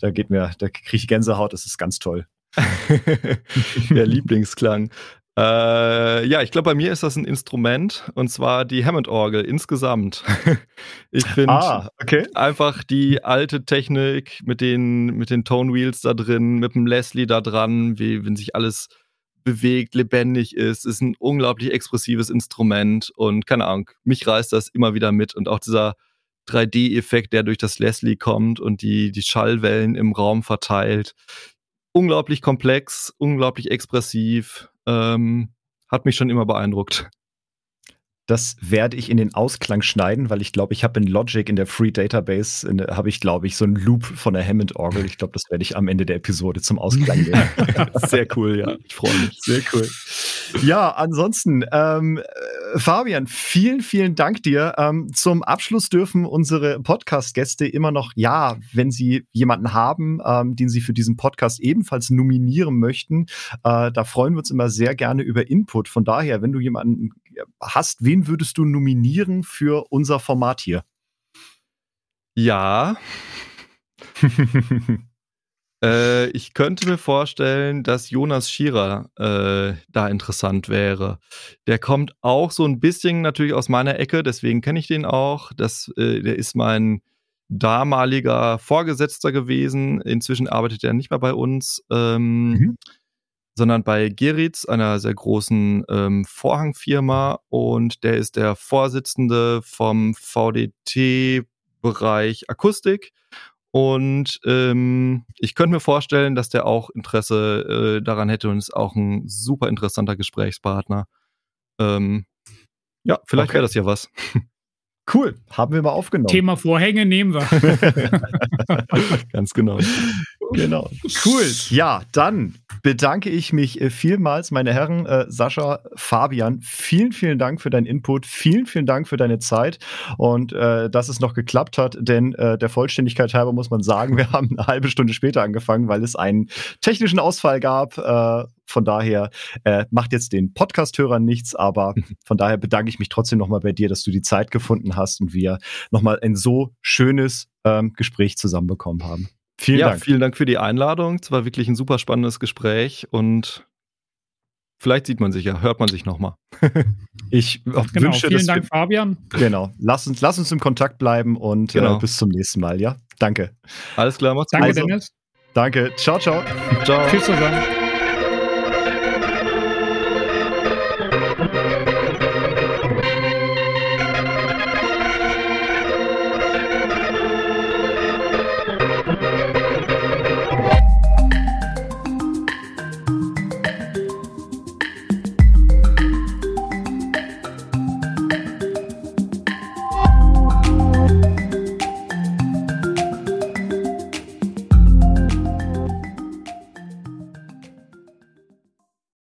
da geht mir, da kriege ich Gänsehaut, das ist ganz toll. Der Lieblingsklang. Äh, ja, ich glaube, bei mir ist das ein Instrument und zwar die Hammond-Orgel insgesamt. ich finde ah, okay. einfach die alte Technik mit den, mit den Tone Wheels da drin, mit dem Leslie da dran, wie wenn sich alles bewegt, lebendig ist, ist ein unglaublich expressives Instrument und keine Ahnung, mich reißt das immer wieder mit und auch dieser 3D-Effekt, der durch das Leslie kommt und die, die Schallwellen im Raum verteilt. Unglaublich komplex, unglaublich expressiv, ähm, hat mich schon immer beeindruckt. Das werde ich in den Ausklang schneiden, weil ich glaube, ich habe in Logic in der Free Database habe ich glaube ich so einen Loop von der Hammond Orgel. Ich glaube, das werde ich am Ende der Episode zum Ausklang nehmen. Sehr cool, ja. Ich freue mich. Sehr cool. Ja, ansonsten, ähm, Fabian, vielen, vielen Dank dir. Ähm, zum Abschluss dürfen unsere Podcast-Gäste immer noch, ja, wenn sie jemanden haben, ähm, den sie für diesen Podcast ebenfalls nominieren möchten, äh, da freuen wir uns immer sehr gerne über Input. Von daher, wenn du jemanden hast, wen würdest du nominieren für unser Format hier? Ja. Äh, ich könnte mir vorstellen, dass Jonas Schierer äh, da interessant wäre. Der kommt auch so ein bisschen natürlich aus meiner Ecke, deswegen kenne ich den auch. Das, äh, der ist mein damaliger Vorgesetzter gewesen. Inzwischen arbeitet er nicht mehr bei uns. Ähm, mhm sondern bei Geritz, einer sehr großen ähm, Vorhangfirma. Und der ist der Vorsitzende vom VDT-Bereich Akustik. Und ähm, ich könnte mir vorstellen, dass der auch Interesse äh, daran hätte und ist auch ein super interessanter Gesprächspartner. Ähm, ja, vielleicht okay. wäre das ja was. Cool, haben wir mal aufgenommen. Thema Vorhänge nehmen wir. Ganz genau. Genau. Cool. Ja, dann bedanke ich mich äh, vielmals, meine Herren, äh, Sascha, Fabian. Vielen, vielen Dank für deinen Input. Vielen, vielen Dank für deine Zeit und äh, dass es noch geklappt hat, denn äh, der Vollständigkeit halber muss man sagen, wir haben eine halbe Stunde später angefangen, weil es einen technischen Ausfall gab. Äh, von daher äh, macht jetzt den Podcast-Hörern nichts, aber von daher bedanke ich mich trotzdem nochmal bei dir, dass du die Zeit gefunden hast und wir nochmal ein so schönes ähm, Gespräch zusammenbekommen haben. Vielen ja, Dank. Vielen Dank für die Einladung. Es war wirklich ein super spannendes Gespräch und vielleicht sieht man sich ja, hört man sich nochmal. ich genau, wünsche, vielen Dank, wir, Fabian. Genau. Lass uns, lass uns im Kontakt bleiben und äh, genau. äh, bis zum nächsten Mal, ja? Danke. Alles klar, macht's gut. Danke, also, Dennis. Danke. Ciao, ciao. Ciao. Tschüss zusammen.